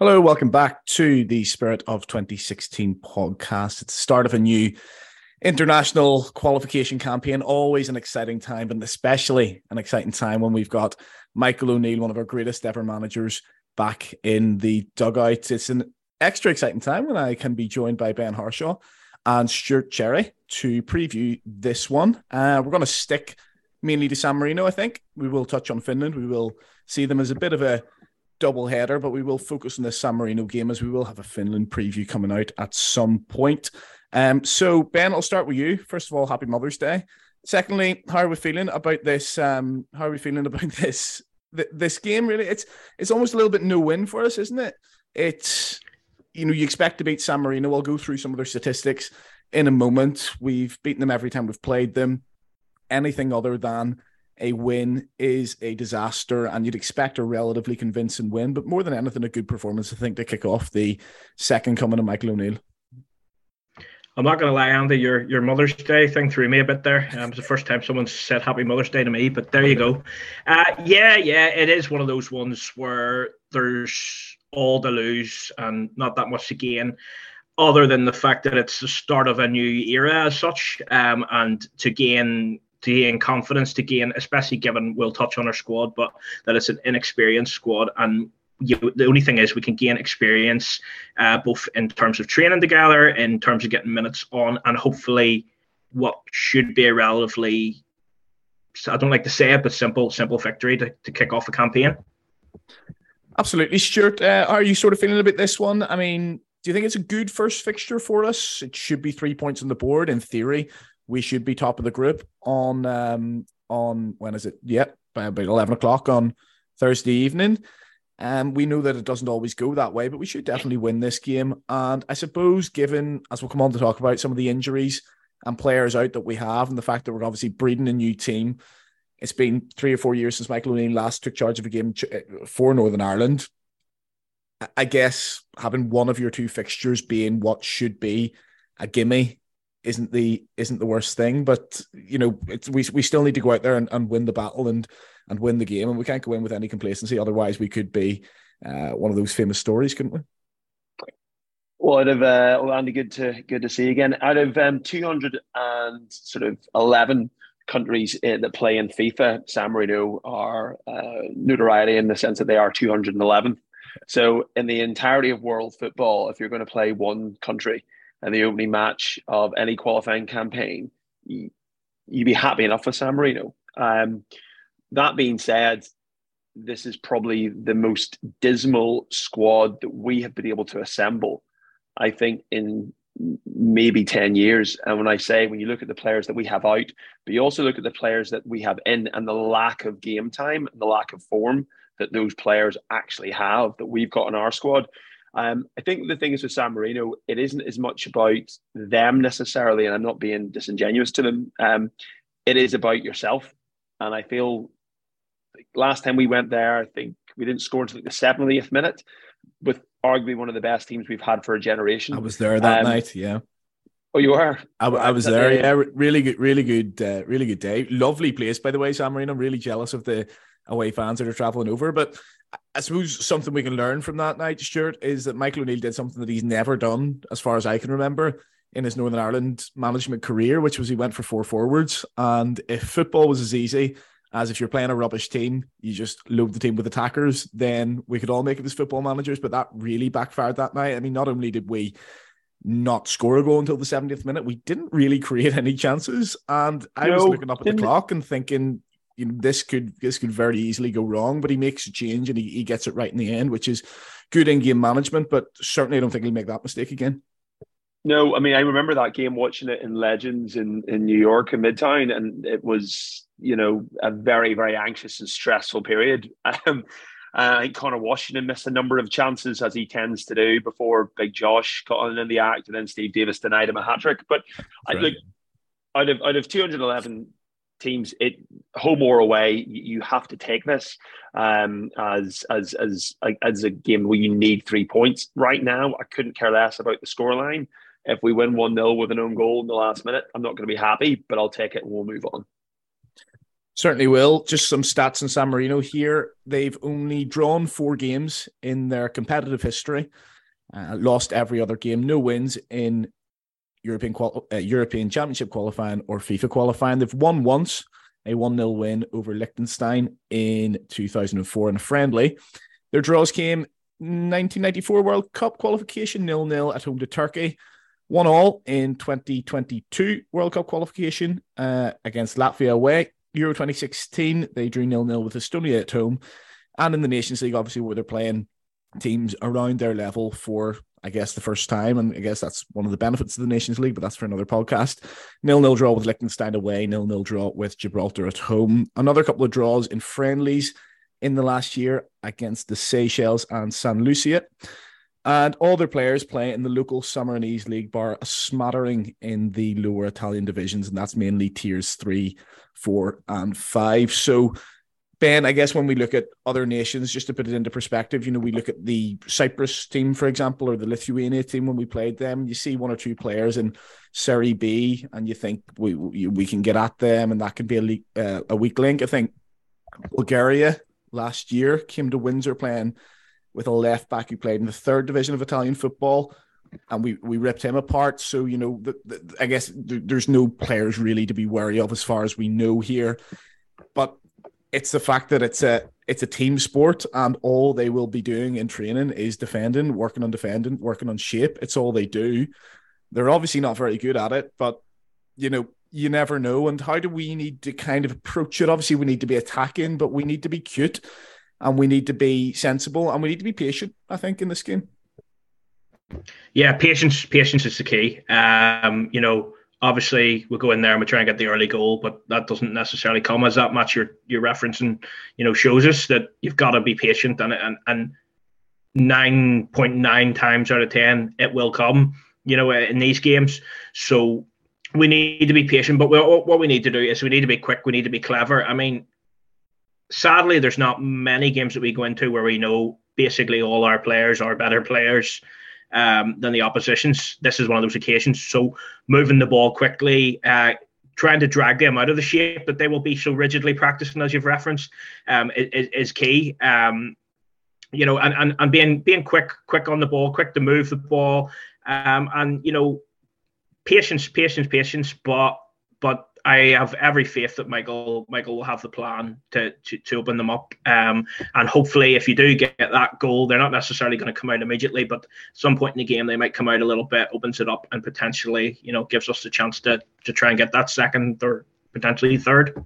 Hello, welcome back to the Spirit of 2016 podcast. It's the start of a new international qualification campaign. Always an exciting time, and especially an exciting time when we've got Michael O'Neill, one of our greatest ever managers, back in the dugout. It's an extra exciting time when I can be joined by Ben Harshaw and Stewart Cherry to preview this one. Uh, we're going to stick mainly to San Marino, I think. We will touch on Finland. We will see them as a bit of a double header, but we will focus on the San Marino game as we will have a Finland preview coming out at some point. Um, so Ben, I'll start with you. First of all, happy Mother's Day. Secondly, how are we feeling about this? Um, how are we feeling about this th- this game? Really, it's it's almost a little bit no win for us, isn't it? It's you know you expect to beat San Marino. I'll go through some of their statistics in a moment. We've beaten them every time we've played them. Anything other than a win is a disaster, and you'd expect a relatively convincing win, but more than anything, a good performance, I think, to kick off the second coming of Michael O'Neill. I'm not going to lie, Andy. Your your Mother's Day thing threw me a bit there. Um, it was the first time someone said Happy Mother's Day to me, but there you go. Uh, yeah, yeah, it is one of those ones where there's all to lose and not that much to gain, other than the fact that it's the start of a new era as such, um, and to gain to gain confidence, to gain, especially given we'll touch on our squad, but that it's an inexperienced squad. And you, the only thing is we can gain experience uh, both in terms of training together, in terms of getting minutes on, and hopefully what should be a relatively, I don't like to say it, but simple, simple victory to, to kick off a campaign. Absolutely, Stewart. Uh, are you sort of feeling a bit this one? I mean, do you think it's a good first fixture for us? It should be three points on the board in theory we should be top of the group on um on when is it? Yep, by about eleven o'clock on Thursday evening. Um, we know that it doesn't always go that way, but we should definitely win this game. And I suppose, given as we'll come on to talk about some of the injuries and players out that we have, and the fact that we're obviously breeding a new team, it's been three or four years since Michael O'Neill last took charge of a game uh, for Northern Ireland. I guess having one of your two fixtures being what should be a gimme isn't the isn't the worst thing. But you know, we we still need to go out there and, and win the battle and and win the game, and we can't go in with any complacency. Otherwise, we could be uh, one of those famous stories, couldn't we? Well, out of uh, well, Andy, good to good to see you again. Out of um, two hundred and sort of eleven countries in, that play in FIFA, San Marino are uh, notoriety in the sense that they are two hundred and eleven. So, in the entirety of world football, if you're going to play one country, and the opening match of any qualifying campaign, you, would be happy enough with San Marino. Um, that being said, this is probably the most dismal squad that we have been able to assemble, I think, in maybe 10 years. And when I say, when you look at the players that we have out, but you also look at the players that we have in and the lack of game time and the lack of form that those players actually have that we've got in our squad, um, I think the thing is with San Marino, it isn't as much about them necessarily, and I'm not being disingenuous to them. Um, it is about yourself, and I feel last time we went there, I think we didn't score until like the 70th minute, with arguably one of the best teams we've had for a generation. I was there that um, night. Yeah. Oh, you were. I, I was there. Yeah, really good, really good, uh, really good day. Lovely place, by the way, San Marino. I'm really jealous of the away fans that are traveling over, but I suppose something we can learn from that night, Stewart, is that Michael O'Neill did something that he's never done, as far as I can remember, in his Northern Ireland management career, which was he went for four forwards. And if football was as easy as if you're playing a rubbish team, you just load the team with attackers, then we could all make it as football managers. But that really backfired that night. I mean, not only did we not score a goal until the 70th minute, we didn't really create any chances. And I no, was looking up at the clock and thinking, you know, this could this could very easily go wrong, but he makes a change and he, he gets it right in the end, which is good in game management. But certainly, I don't think he'll make that mistake again. No, I mean, I remember that game watching it in Legends in, in New York in Midtown, and it was, you know, a very, very anxious and stressful period. Um, I think Conor Washington missed a number of chances, as he tends to do, before Big Josh got on in the act, and then Steve Davis denied him a hat trick. But I look out of out of 211 teams, it home or away, you have to take this um, as as as as a game where you need three points. Right now, I couldn't care less about the scoreline. If we win one 0 with an own goal in the last minute, I'm not going to be happy, but I'll take it and we'll move on. Certainly will. Just some stats in San Marino here. They've only drawn four games in their competitive history, uh, lost every other game, no wins in European uh, European Championship qualifying or FIFA qualifying. They've won once, a 1 0 win over Liechtenstein in 2004 in a friendly. Their draws came 1994 World Cup qualification, nil nil at home to Turkey. One all in 2022 World Cup qualification uh, against Latvia away. Euro 2016, they drew nil nil with Estonia at home. And in the Nations League, obviously, where they're playing teams around their level for, I guess, the first time. And I guess that's one of the benefits of the Nations League, but that's for another podcast. Nil nil draw with Liechtenstein away, nil nil draw with Gibraltar at home. Another couple of draws in friendlies in the last year against the Seychelles and San Lucia. And all their players play in the local Sammarinese League bar, a smattering in the lower Italian divisions, and that's mainly tiers three, four, and five. So, Ben, I guess when we look at other nations, just to put it into perspective, you know, we look at the Cyprus team, for example, or the Lithuania team when we played them. You see one or two players in Serie B, and you think we we can get at them, and that can be a, le- uh, a weak link. I think Bulgaria last year came to Windsor playing with a left back who played in the third division of Italian football, and we we ripped him apart. So you know, the, the, I guess there's no players really to be wary of as far as we know here, but it's the fact that it's a it's a team sport, and all they will be doing in training is defending, working on defending, working on shape. It's all they do. They're obviously not very good at it, but you know, you never know. And how do we need to kind of approach it? Obviously, we need to be attacking, but we need to be cute and we need to be sensible and we need to be patient. I think in this game. Yeah, patience. Patience is the key. Um, you know, obviously we go in there and we try and get the early goal, but that doesn't necessarily come as that match you're you're referencing. You know, shows us that you've got to be patient and and and nine point nine times out of ten it will come. You know, in these games, so we need to be patient. But we, what we need to do is we need to be quick. We need to be clever. I mean, sadly, there's not many games that we go into where we know basically all our players are better players um, than the oppositions. This is one of those occasions. So moving the ball quickly, uh, trying to drag them out of the shape that they will be so rigidly practicing, as you've referenced, um, is, is key. Um, you know, and, and, and being being quick, quick on the ball, quick to move the ball, um, and you know, patience, patience, patience. But but I have every faith that Michael Michael will have the plan to to, to open them up. Um, and hopefully, if you do get that goal, they're not necessarily going to come out immediately, but some point in the game they might come out a little bit, opens it up, and potentially, you know, gives us the chance to to try and get that second or potentially third.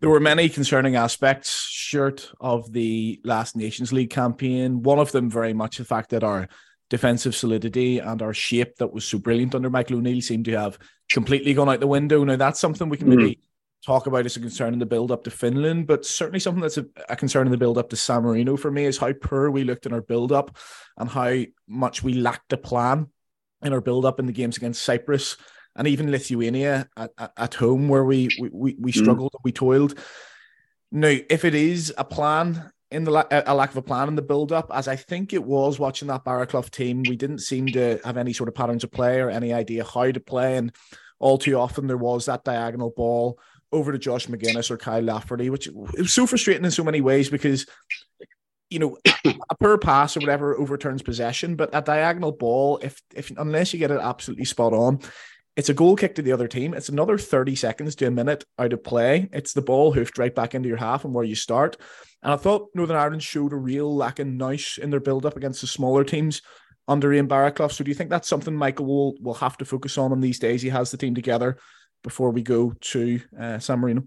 There were many concerning aspects, short of the last Nations League campaign. One of them very much the fact that our defensive solidity and our shape that was so brilliant under Michael O'Neill seemed to have completely gone out the window. Now that's something we can mm-hmm. maybe talk about as a concern in the build up to Finland, but certainly something that's a, a, concern in the build up to San Marino for me is how poor we looked in our build up and how much we lacked a plan in our build up in the games against Cyprus and even Lithuania at, at, at home where we we, we, we mm-hmm. struggled, mm. we toiled. Now, if it is a plan in the a lack of a plan in the build up, as I think it was watching that Barraclough team. We didn't seem to have any sort of patterns of play or any idea how to play, and all too often there was that diagonal ball over to Josh Magennis or Kyle Lafferty, which it was so frustrating in so many ways because you know a poor pass or whatever overturns possession, but a diagonal ball, if if unless you get it absolutely spot on, it's a goal kick to the other team. It's another 30 seconds to a minute out of play. It's the ball hoofed right back into your half and where you start. And I thought Northern Ireland showed a real lack of nous in their build up against the smaller teams under Ian Barraclough. So do you think that's something Michael will, will have to focus on in these days? He has the team together before we go to uh, San Marino.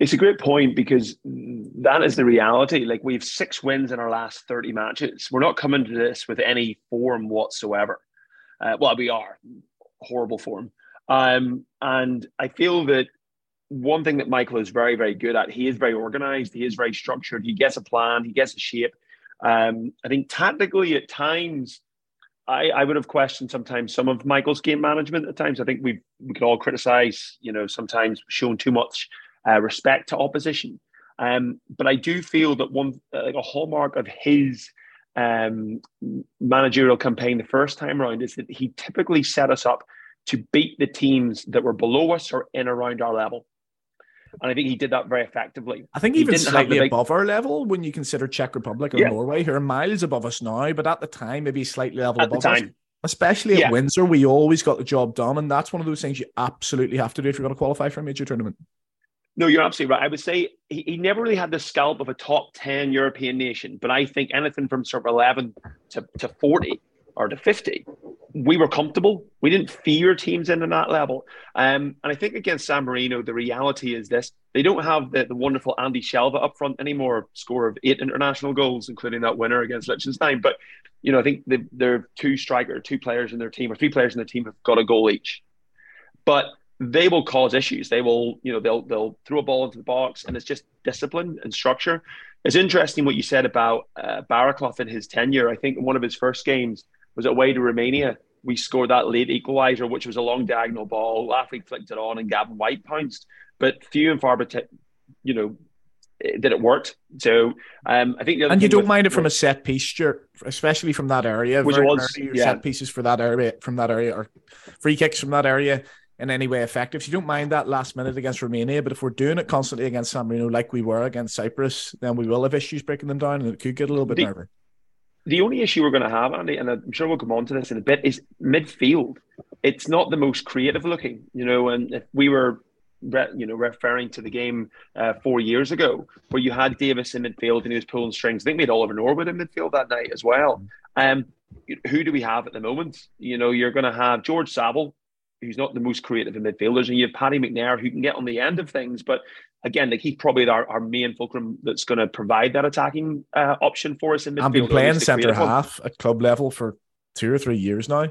It's a great point because that is the reality. Like we have six wins in our last 30 matches. We're not coming to this with any form whatsoever. Uh, well, we are horrible form. Um, and I feel that one thing that Michael is very, very good at, he is very organized, he is very structured, he gets a plan, he gets a shape. Um, I think tactically at times, I, I would have questioned sometimes some of Michael's game management at times. I think we we could all criticize, you know, sometimes showing too much uh, respect to opposition. Um, but I do feel that one uh, like a hallmark of his um, managerial campaign the first time around is that he typically set us up to beat the teams that were below us or in around our level. And I think he did that very effectively. I think even slightly big... above our level when you consider Czech Republic or yeah. Norway, who are miles above us now, but at the time maybe slightly level at above us. Especially yeah. at Windsor, we always got the job done, and that's one of those things you absolutely have to do if you're going to qualify for a major tournament. No, you're absolutely right. I would say he, he never really had the scalp of a top 10 European nation, but I think anything from sort of 11 to, to 40 or to 50, we were comfortable. We didn't fear teams in at that level. Um, and I think against San Marino, the reality is this they don't have the, the wonderful Andy Selva up front anymore, score of eight international goals, including that winner against Liechtenstein. But, you know, I think the, they're two striker, two players in their team, or three players in the team have got a goal each. But they will cause issues. They will, you know, they'll they'll throw a ball into the box, and it's just discipline and structure. It's interesting what you said about uh, Barraclough in his tenure. I think one of his first games was it away to Romania. We scored that late equaliser, which was a long diagonal ball. Lafley flicked it on, and Gavin Whyte pounced. But few and far between, you know, that it worked. So um, I think, and you don't with, mind it from a set piece, Stewart, especially from that area. Which was yeah. set pieces for that area, from that area, or free kicks from that area in any way effective. So you don't mind that last minute against Romania, but if we're doing it constantly against San Marino like we were against Cyprus, then we will have issues breaking them down, and it could get a little bit the, nervy. The only issue we're going to have, Andy, and I'm sure we'll come on to this in a bit, is midfield. It's not the most creative looking, you know. And if we were, you know, referring to the game uh, four years ago, where you had Davis in midfield and he was pulling strings, I think we had Oliver Norwood in midfield that night as well. Um, who do we have at the moment? You know, you're going to have George Saville, who's not the most creative in midfielders, and you have Paddy McNair who can get on the end of things. But again, like he's probably our, our main fulcrum that's going to provide that attacking uh, option for us in midfield. I've been playing centre half at club level for two or three years now.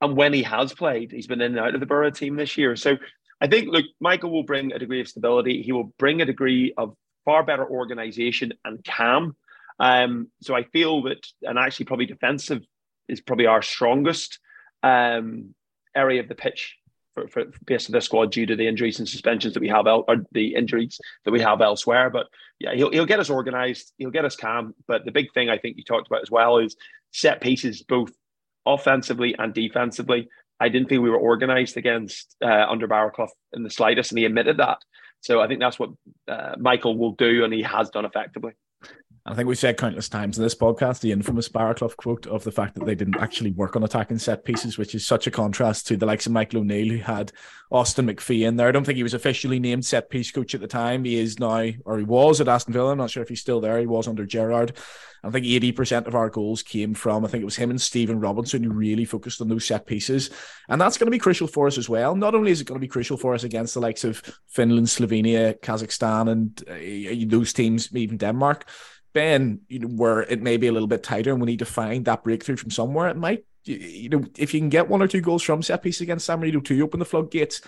And when he has played, he's been in and out of the Borough team this year. So I think, look, Michael will bring a degree of stability. He will bring a degree of far better organisation and calm. Um, so I feel that, and actually probably defensive is probably our strongest um, area of the pitch for, for based on this squad due to the injuries and suspensions that we have out or the injuries that we have elsewhere. But yeah, he'll he'll get us organised, he'll get us calm. But the big thing I think you talked about as well is set pieces, both offensively and defensively. I didn't feel we were organised against uh, under Barraclough in the slightest, and he admitted that. So I think that's what uh, Michael will do, and he has done effectively. I think we've said countless times in this podcast the infamous Barraclough quote of the fact that they didn't actually work on attacking set pieces, which is such a contrast to the likes of Michael O'Neill, who had Austin McPhee in there. I don't think he was officially named set piece coach at the time. He is now, or he was at Aston Villa. I'm not sure if he's still there. He was under Gerrard. I think 80% of our goals came from, I think it was him and Stephen Robinson who really focused on those set pieces. And that's going to be crucial for us as well. Not only is it going to be crucial for us against the likes of Finland, Slovenia, Kazakhstan, and uh, those teams, even Denmark Ben, you know, where it may be a little bit tighter and we need to find that breakthrough from somewhere, it might, you know, if you can get one or two goals from set piece against San Marino to open the floodgates,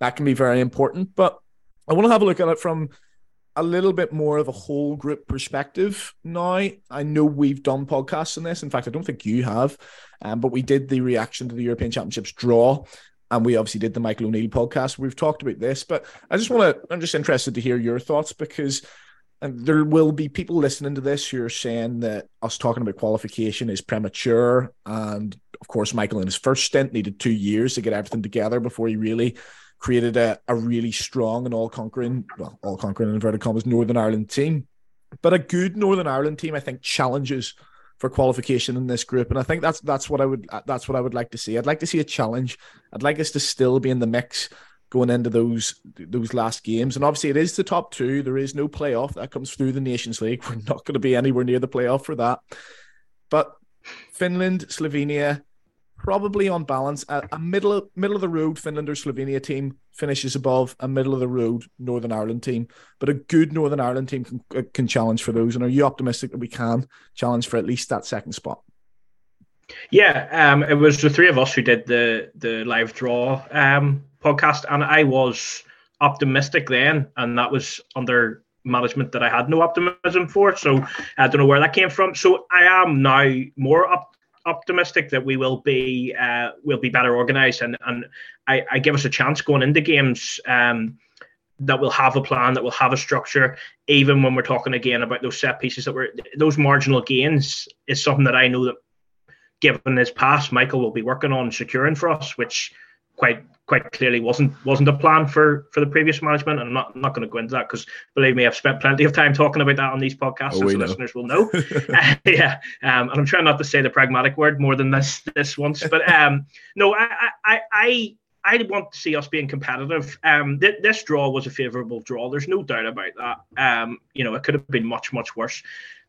that can be very important. But I want to have a look at it from a little bit more of a whole group perspective now. I know we've done podcasts on this. In fact, I don't think you have, um, but we did the reaction to the European Championships draw. And we obviously did the Michael O'Neill podcast. We've talked about this, but I just want to, I'm just interested to hear your thoughts because and there will be people listening to this who are saying that us talking about qualification is premature. And of course, Michael in his first stint needed two years to get everything together before he really created a, a really strong and all conquering, well, all conquering inverted commas, Northern Ireland team. But a good Northern Ireland team, I think, challenges for qualification in this group, and I think that's that's what I would that's what I would like to see. I'd like to see a challenge. I'd like us to still be in the mix going into those those last games. And obviously, it is the top two. There is no playoff that comes through the Nations League. We're not going to be anywhere near the playoff for that. But Finland, Slovenia, probably on balance, a, a middle middle of the road Finland or Slovenia team finishes above a middle of the road Northern Ireland team. But a good Northern Ireland team can, can challenge for those. And are you optimistic that we can challenge for at least that second spot? Yeah, um, it was the three of us who did the the live draw um, podcast, and I was optimistic then, and that was under management that I had no optimism for. So I don't know where that came from. So I am now more up, optimistic that we will be uh, will be better organized, and and I, I, give us a chance going into games. Um, that will have a plan, that will have a structure, even when we're talking again about those set pieces that were those marginal gains is something that I know that given his past, Michael will be working on securing for us, which quite quite clearly wasn't wasn't a plan for for the previous management. And I'm not I'm not going to go into that because believe me, I've spent plenty of time talking about that on these podcasts, oh, so listeners will know. uh, yeah, um, and I'm trying not to say the pragmatic word more than this this once, but um, no, I I I. I want to see us being competitive. Um, th- this draw was a favourable draw. There's no doubt about that. Um, you know, it could have been much, much worse.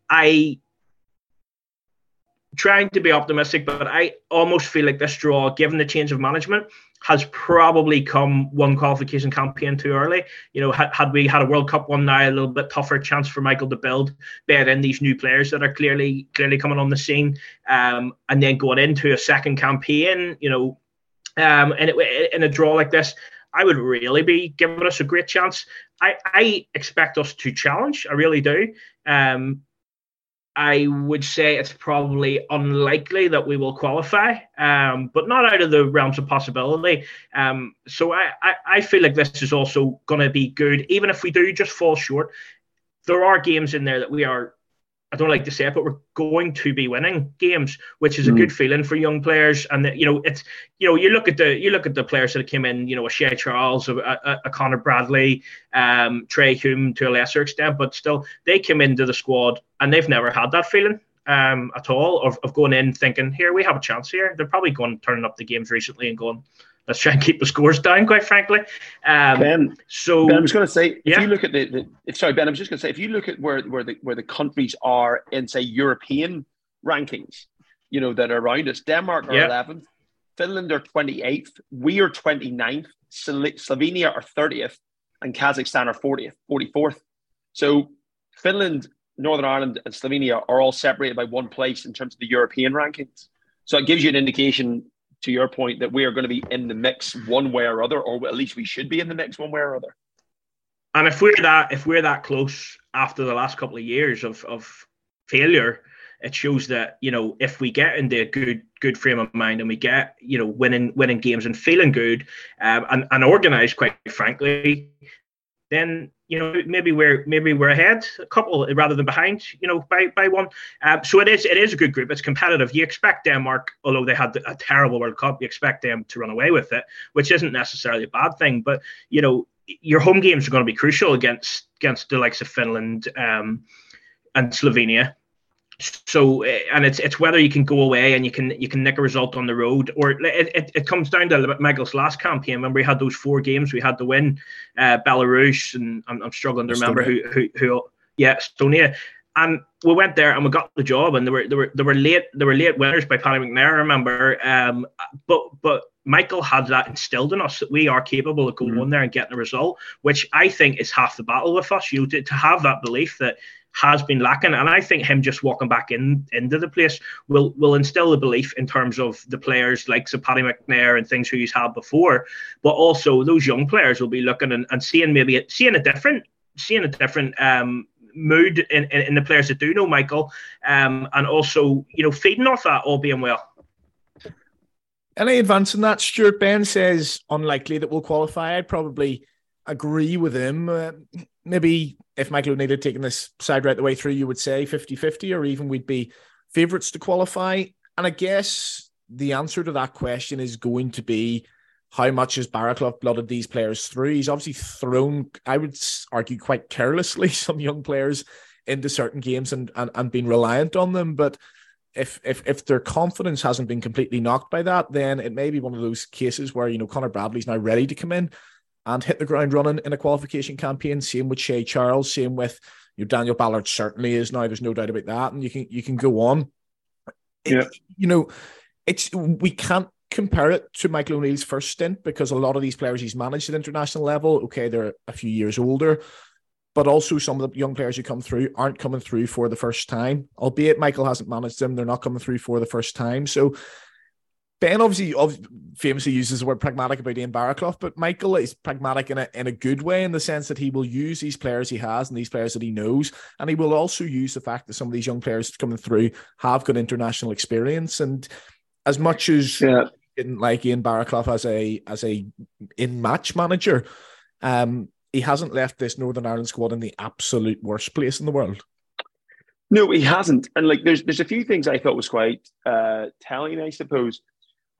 I trying to be optimistic, but I almost feel like this draw, given the change of management, has probably come one qualification campaign too early. You know, had, had we had a World Cup one now, a little bit tougher chance for Michael to build, bed in these new players that are clearly clearly coming on the scene, um, and then going into a second campaign, you know, um, and it, in a draw like this, I would really be giving us a great chance. I, I expect us to challenge. I really do. Um, I would say it's probably unlikely that we will qualify, um, but not out of the realms of possibility. Um, so I, I, I, feel like this is also going to be good, even if we do just fall short. There are games in there that we are I don't like to say it, but we're going to be winning games, which is a mm. good feeling for young players. And you know, it's you know, you look at the you look at the players that came in, you know, a Shea Charles, a, a, a Conor Bradley, um, Trai Hume to a lesser extent, but still they came into the squad and they've never had that feeling um, at all of, of going in thinking, here we have a chance here. They're probably going turning up the games recently and going, let's try and keep the scores down, quite frankly. Um, ben, so ben, I was going to say, yeah. if you look at the, the if, sorry, Ben, I was just going to say, if you look at where where the where the countries are in say European rankings, you know that are around us, Denmark are yeah. 11th, Finland are 28th, we are 29th, Slovenia are 30th, and Kazakhstan are 40th, 44th. So Finland, Northern Ireland, and Slovenia are all separated by one place in terms of the European rankings. So it gives you an indication to your point that we are going to be in the mix one way or other, or at least we should be in the mix one way or other. And if we're that if we're that close after the last couple of years of of failure, it shows that you know if we get into a good good frame of mind and we get you know winning winning games and feeling good um, and and organized, quite frankly, then you know maybe we're maybe we're ahead a couple rather than behind you know by by one. Um, so it is it is a good group. It's competitive. You expect denmark although they had a terrible world cup you expect them to run away with it which isn't necessarily a bad thing. But you know your home games are going to be crucial against against the likes of finland um, and slovenia so eh, and it's it's whether you can go away and you can you can nick a result on the road or it, it, it comes down to Michael's last campaign when we had those four games we had to win uh, Belarus and I'm, I'm struggling to remember who, who who yeah Estonia. And we went there and we got the job and they were they were they were late they were late winners by Paddy McNair I remember um but but Michael had that instilled in us that we are capable of going mm-hmm. there and getting a result which I think is half the battle with us. You to, to have that belief that has been lacking. And I think him just walking back in into the place will will instill the belief in terms of the players like so Paddy McNair and things who he's had before. But also those young players will be looking and, and seeing maybe seeing a different seeing a different um, mood in, in, in, the players that do know Michael, um, and also you know feeding off that all being well. Any advance in that? Stewart Ben says unlikely that we'll qualify. I'd probably agree with him. Uh, maybe if Michael O'Neill had taken this side right the way through, you would say 50 50, or even we'd be favourites to qualify. And I guess the answer to that question is going to be how much has Barraclough blooded these players through? He's obviously thrown, I would argue, quite carelessly some young players into certain games and, and, and been reliant on them. But if if if their confidence hasn't been completely knocked by that, then it may be one of those cases where you know Conor Bradley's now ready to come in and hit the ground running in a qualification campaign. Same with Shea Charles, same with your Daniel Ballard certainly is now. There's no doubt about that. And you can you can go on. Yeah. It, you know, it's we can't compare it to Michael O'Neill's first stint because a lot of these players he's managed at international level, okay, they're a few years older, but also some of the young players who come through aren't coming through for the first time. Albeit Michael hasn't managed them, they're not coming through for the first time. So Ben obviously famously uses the word pragmatic about Ian Barraclough, but Michael is pragmatic in a in a good way in the sense that he will use these players he has and these players that he knows, and he will also use the fact that some of these young players coming through have got international experience. And as much as yeah. didn't like Ian Barraclough as a as a in match manager, um, he hasn't left this Northern Ireland squad in the absolute worst place in the world. No, he hasn't. And like, there's there's a few things I thought was quite uh, telling, I suppose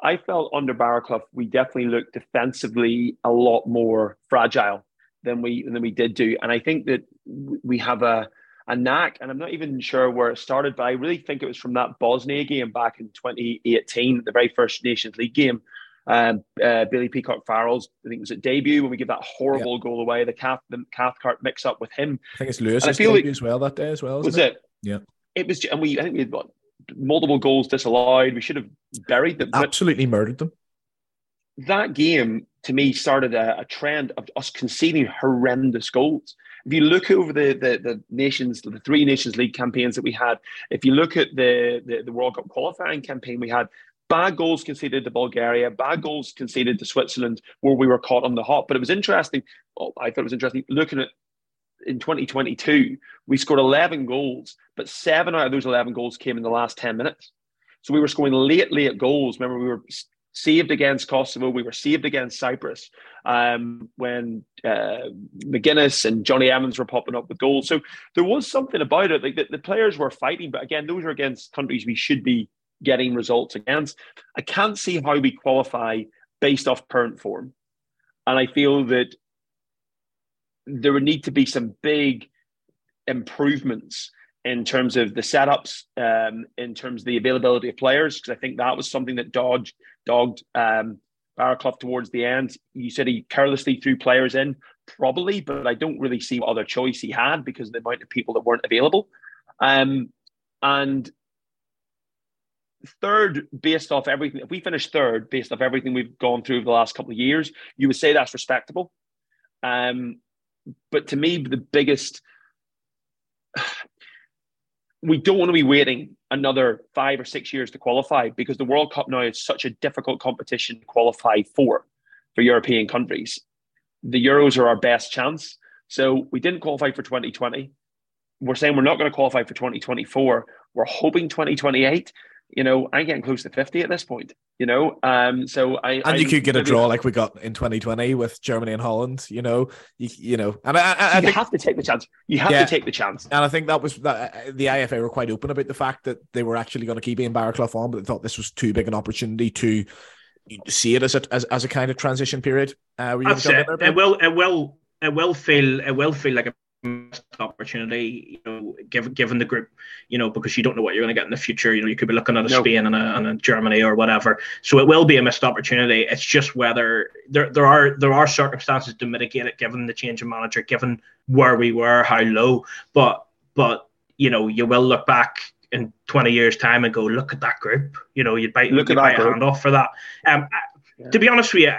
I felt under Barraclough we definitely looked defensively a lot more fragile than we than we did do, and I think that we have a a knack, and I'm not even sure where it started, but I really think it was from that Bosnia game back in 2018, the very first Nations League game. Um, uh, Bailey Peacock Farrell's, I think it was at debut when we give that horrible goal away, the Cath the Cathcart mix up with him. I think it's Lewis's debut like, as well that day as well. Was it? it? Yeah. It was, and we I think we had what, multiple goals disallowed. We should have buried them. Absolutely murdered them. That game to me started a, a, trend of us conceding horrendous goals. If you look over the, the, the nations, the three Nations League campaigns that we had, if you look at the, the, the World Cup qualifying campaign we had, bad goals conceded to Bulgaria, bad goals conceded to Switzerland, where we were caught on the hop. But it was interesting. Well, I thought it was interesting looking at in 2022, we scored 11 goals, but seven out of those 11 goals came in the last 10 minutes. So we were scoring late, late goals. Remember, we were saved against Kosovo. We were saved against Cyprus um, when uh, Magennis and Jonny Evans were popping up with goals. So there was something about it. Like the, the players were fighting, but again, those are against countries we should be getting results against. I can't see how we qualify based off current form. And I feel that there would need to be some big improvements in terms of the setups, um, in terms of the availability of players, because I think that was something that dogged dogged um, Barraclough towards the end. You said he carelessly threw players in, probably, but I don't really see what other choice he had because of the amount of people that weren't available. Um, and third, based off everything, if we finish third, based off everything we've gone through the last couple of years, you would say that's respectable. Um, but to me, the biggest we don't want to be waiting another five or six years to qualify because the World Cup now is such a difficult competition to qualify for for European countries. The Euros are our best chance. So we didn't qualify for 2020. We're saying we're not going to qualify for 2024. We're hoping 2028 you know, I'm getting close to 50 at this point, you know. Um, so I And you could get a draw like we got in 2020 with Germany and Holland, you know. You, you know, and I, I, I you think, have to take the chance. You have yeah, to take the chance. And I think that was that uh, the IFA were quite open about the fact that they were actually going to keep Ian Barraclough on, but they thought this was too big an opportunity to see it as a as, as a kind of transition period. Uh, That's it. There, it will it will it will feel it will feel like a missed opportunity, you know, given given the group, you know, because you don't know what you're going to get in the future. You know, you could be looking at a nope. Spain and a, and a Germany or whatever. So it will be a missed opportunity. It's just whether there there are there are circumstances to mitigate it, given the change of manager, given where we were, how low. But but you know, you will look back in 20 years' time and go, look at that group. You know, you'd bite, look you'd bite a hand off for that. Um, yeah. To be honest with you,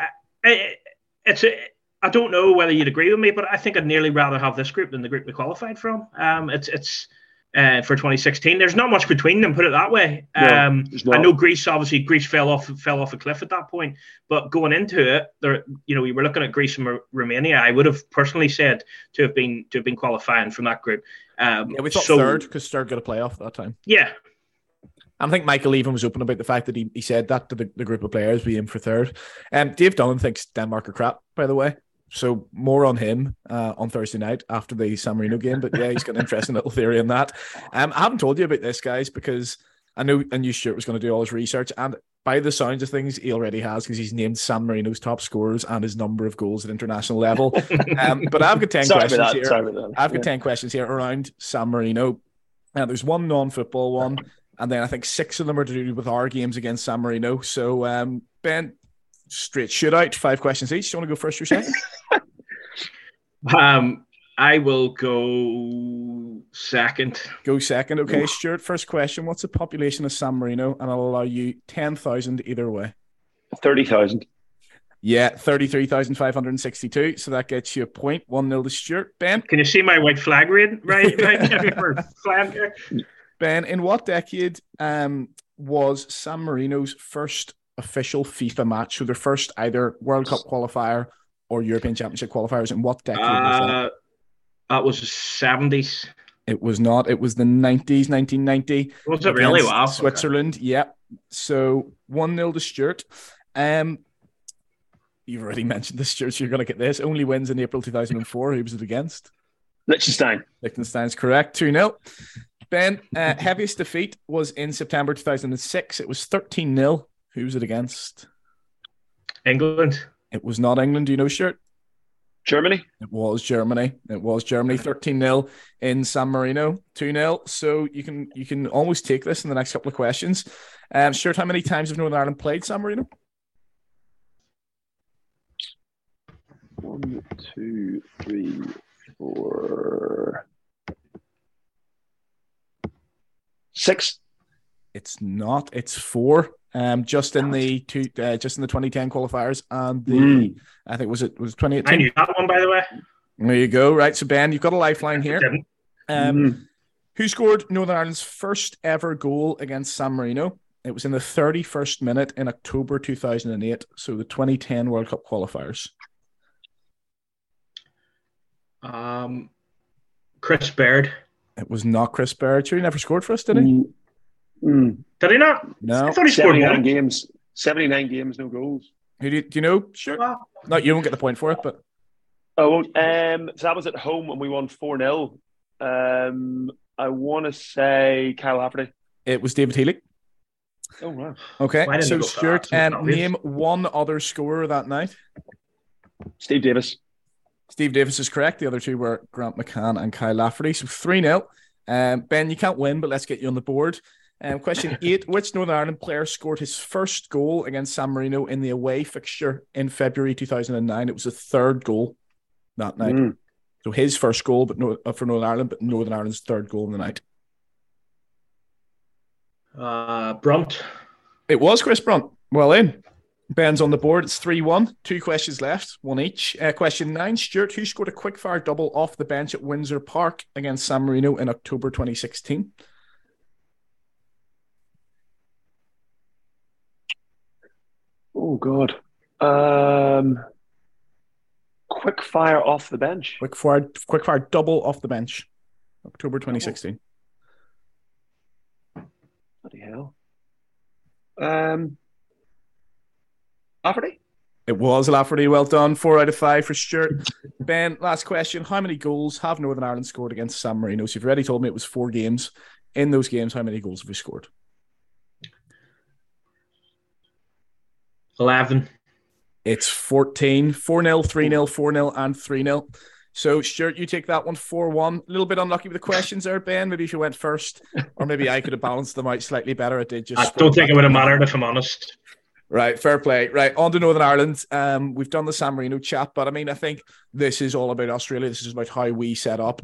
it, it's a I don't know whether you'd agree with me, but I think I'd nearly rather have this group than the group we qualified from. Um, it's it's uh, for 2016. There's not much between them, put it that way. Um, no, I know Greece obviously Greece fell off fell off a cliff at that point, but going into it, there you know we were looking at Greece and R- Romania. I would have personally said to have been to have been qualifying from that group. Um, yeah, we thought so, third because third got a playoff at that time. Yeah. I think Michael even was open about the fact that he, he said that to the, the group of players we aim for third. Um, Dave Dunn thinks Denmark are crap, by the way so more on him uh, on Thursday night after the San Marino game. But yeah, he's got an interesting little theory on that. Um, I haven't told you about this, guys, because I know I knew Stewart was going to do all his research, and by the sounds of things, he already has because he's named San Marino's top scorers and his number of goals at international level. Um, but I've got ten questions here. I've got yeah. ten questions here around San Marino. Now, there's one non-football one, and then I think six of them are to do with our games against San Marino. So, um, Ben, straight shootout, five questions each. Do you want to go first or second? um, I will go second. Go second. Okay, Stewart, first question. What's the population of San Marino? And I'll allow you 10,000 either way. 30,000. Yeah, 33,562. So that gets you a point. 1 0 to Stewart. Ben? Can you see my white flag right, right, right Ben, in what decade um, was San Marino's first official FIFA match. So their first either World Cup qualifier or European Championship qualifiers. In what decade uh, was that? Uh, that was the seventies. It was not. It was the nineties, nineteen ninety. Was it really? Wow. Switzerland. Okay. Yep. So one 0 to Stewart. Um, you've already mentioned this, Stewart. So you're going to get this. Only wins in April two thousand and four. Who was it against? Liechtenstein. Liechtenstein's correct. Two 0 Ben, uh, heaviest defeat was in September 2006. It was 13 0 Who was it against? England. It was not England. Do you know, Stewart? Germany. It was Germany. It was Germany. Thirteen 0 in San Marino. Two 0 So you can you can almost take this in the next couple of questions. Um, Stewart, how many times have Northern Ireland played San Marino? One, two, three, four, six. It's not. It's four. Um, just in the two, uh, just in the 2010 qualifiers, and the Mm. I think was it was I 2018. knew that one, by the way. There you go. Right. So Ben, you've got a lifeline here. Um, Mm. who scored Northern Ireland's first ever goal against San Marino? It was in the 31st minute in October 2008. So the 2010 World Cup qualifiers. Um, Chris Baird. It was not Chris Baird. Sure, he never scored for us, did he? Mm. Mm. Did he not? I No. thought he scored 79 one. games. 79 games, no goals. Who do you, do you know? Sure. Wow. No, you won't get the point for it, but Oh, um, so that was at home and we won 4 0. Um, I want to say Kyle Lafferty. it was David Healy. Oh, wow. Okay. Why So I go for Stewart, um, name one other scorer that night. Steve Davis. Steve Davis is correct. The other two were Grant McCann and Kyle Lafferty. So 3 0. Um, ben, you can't win, but let's get you on the board. Um, question eight Which Northern Ireland player scored his first goal against San Marino in the away fixture in February 2009? It was a third goal that night. Mm. So his first goal but no, uh, for Northern Ireland, but Northern Ireland's third goal in the night. Uh, Brunt. It was Chris Brunt. Well in. Ben's on the board. It's 3 1. Two questions left, one each. Uh, question nine Stewart, who scored a quickfire double off the bench at Windsor Park against San Marino in October 2016? Oh, God. Um, quick fire off the bench. Quick fire, quick fire double off the bench, October 2016. Bloody hell. Um, Lafferty? It was Lafferty. Well done. Four out of five for Stewart. Ben, last question. How many goals have Northern Ireland scored against San Marino? So you've already told me it was four games. In those games, how many goals have we scored? 11. It's 14, 4 0, 3 0, 4 0, and 3 0. So, Stewart, you take that one 4 1. A little bit unlucky with the questions there, Ben. Maybe if you went first, or maybe I could have balanced them out slightly better. I did just. I don't think it would have mattered if I'm honest. Right, fair play. Right, on to Northern Ireland. Um, we've done the San Marino chat, but I mean, I think this is all about Australia. This is about how we set up.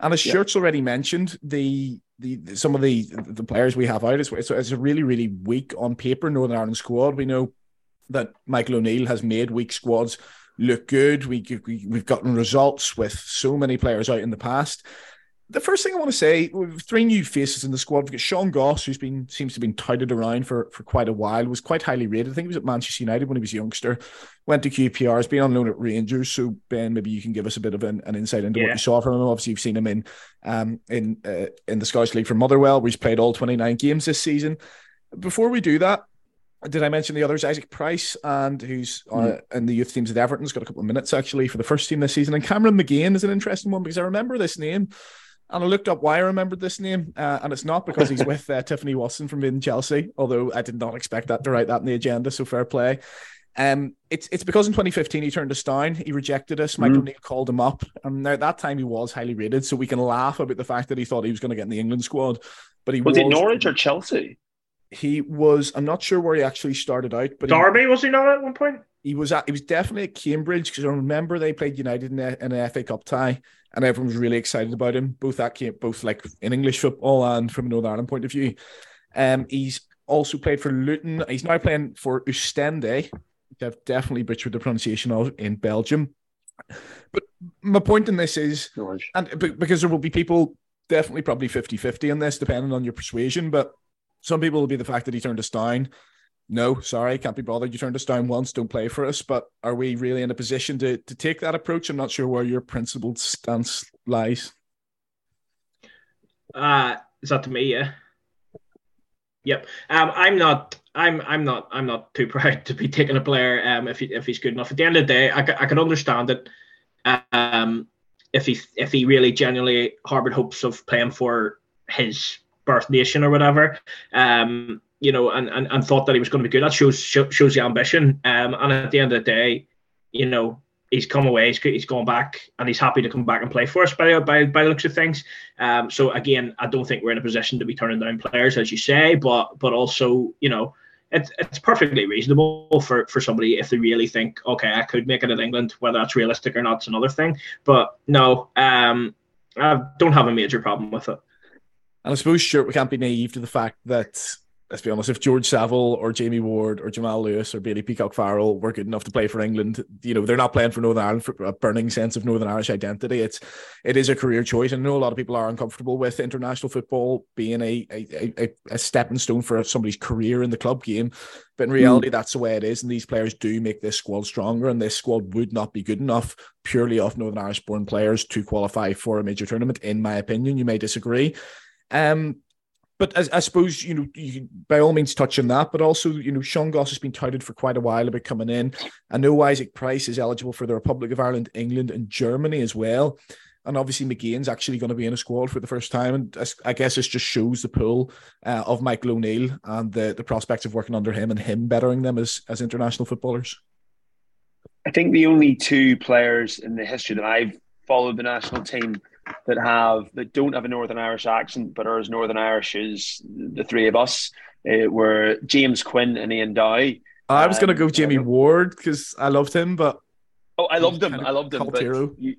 And as Yeah. Stewart's already mentioned, the the some of the the players we have out is it's, it's a really really weak on paper Northern Ireland squad. We know that Michael O'Neill has made weak squads look good. We, we we've gotten results with so many players out in the past. The first thing I want to say, we've three new faces in the squad. We've got Sean Goss, who's been seems to have been touted around for, for quite a while, was quite highly rated. I think he was at Manchester United when he was a youngster, went to QPR, has been on loan at Rangers. So Ben, maybe you can give us a bit of an, an insight into what you saw from him. Obviously, you've seen him in um in uh, in the Scottish League for Motherwell, where he's played all 29 games this season. Before we do that, did I mention the others? Isaac Price, and who's uh, in the youth teams at Everton's got a couple of minutes actually for the first team this season. And Cameron McGeehan is an interesting one because I remember this name, and I looked up why I remembered this name, uh, and it's not because he's with uh, Tiffany Watson from in Chelsea, although I did not expect that to write that in the agenda. So fair play. Um, it's it's because in 2015 he turned us down. He rejected us. Michael Mhm. O'Neill called him up, and now at that time he was highly rated. So we can laugh about the fact that he thought he was going to get in the England squad, but he Was it Norwich or Chelsea? He was i'm not sure where he actually started out but he, Derby, was he not at one point? he was at he was definitely at cambridge because i remember they played united in, a, in an fa cup tie and everyone was really excited about him both that came both like in english football and from a northern ireland point of view um he's also played for luton he's now playing for Oostende. which i've definitely butchered the pronunciation of in belgium but my point in this is and because there will be people definitely probably 50-50 on this depending on your persuasion but some people will be the fact that he turned us down no sorry can't be bothered you turned us down once don't play for us but are we really in a position to to take that approach i'm not sure where your principled stance lies Uh, is that to me? Yeah. Yep. Um, I'm not. I'm. I'm not. I'm not too proud to be taking a player. Um, if he, if he's good enough. At the end of the day, I, I can understand it. Um, if he if he really genuinely harbored hopes of playing for his birth nation or whatever. Um, you know, and, and, and thought that he was going to be good. That shows shows the ambition. Um, and at the end of the day, you know, he's come away, he's, he's gone back, and he's happy to come back and play for us by by, by the looks of things. Um, so again, I don't think we're in a position to be turning down players, as you say, but but also, you know, it's it's perfectly reasonable for for somebody if they really think, okay, I could make it in England, whether that's realistic or not, it's another thing. But no, um, I don't have a major problem with it. And I suppose, sure, we can't be naive to the fact that let's be honest, if George Saville or Jamie Ward or Jamal Lewis or Bailey Peacock Farrell were good enough to play for England, you know, they're not playing for Northern Ireland for a burning sense of Northern Irish identity. It's it is a career choice. And I know a lot of people are uncomfortable with international football being a a, a, a stepping stone for somebody's career in the club game. But in reality, mm. that's the way it is. And these players do make this squad stronger. And this squad would not be good enough purely off Northern Irish born players to qualify for a major tournament, in my opinion. You may disagree. Um, but I, I, suppose you know you by all means touch on that, but also you know Sean Goss has been touted for quite a while about coming in. I know Isaac Price is eligible for the Republic of Ireland, England, and Germany as well. And obviously McGeehan's actually going to be in a squad for the first time, and I guess this just shows the pull uh, of Michael O'Neill and the the prospects of working under him and him bettering them as as international footballers. I think the only two players in the history that I've followed the national team that have that don't have a Northern Irish accent but are as Northern Irish as the three of us uh, were James Quinn and Ian Dowie. I was um, going to go Jamie Ward because I loved him, but oh, I loved him. I loved him. But you,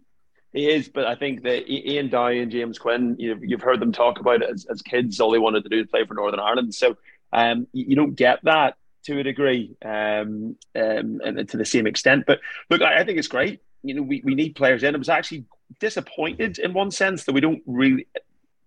he is, but I think that Ian Dowie and James Quinn, you've, you've heard them talk about it as, as kids. All they wanted to do is play for Northern Ireland. So um, you, you don't get that to a degree um, um, and to the same extent. But look, I, I, think it's great. You know, we, we need players in. It was actually disappointed in one sense that we don't really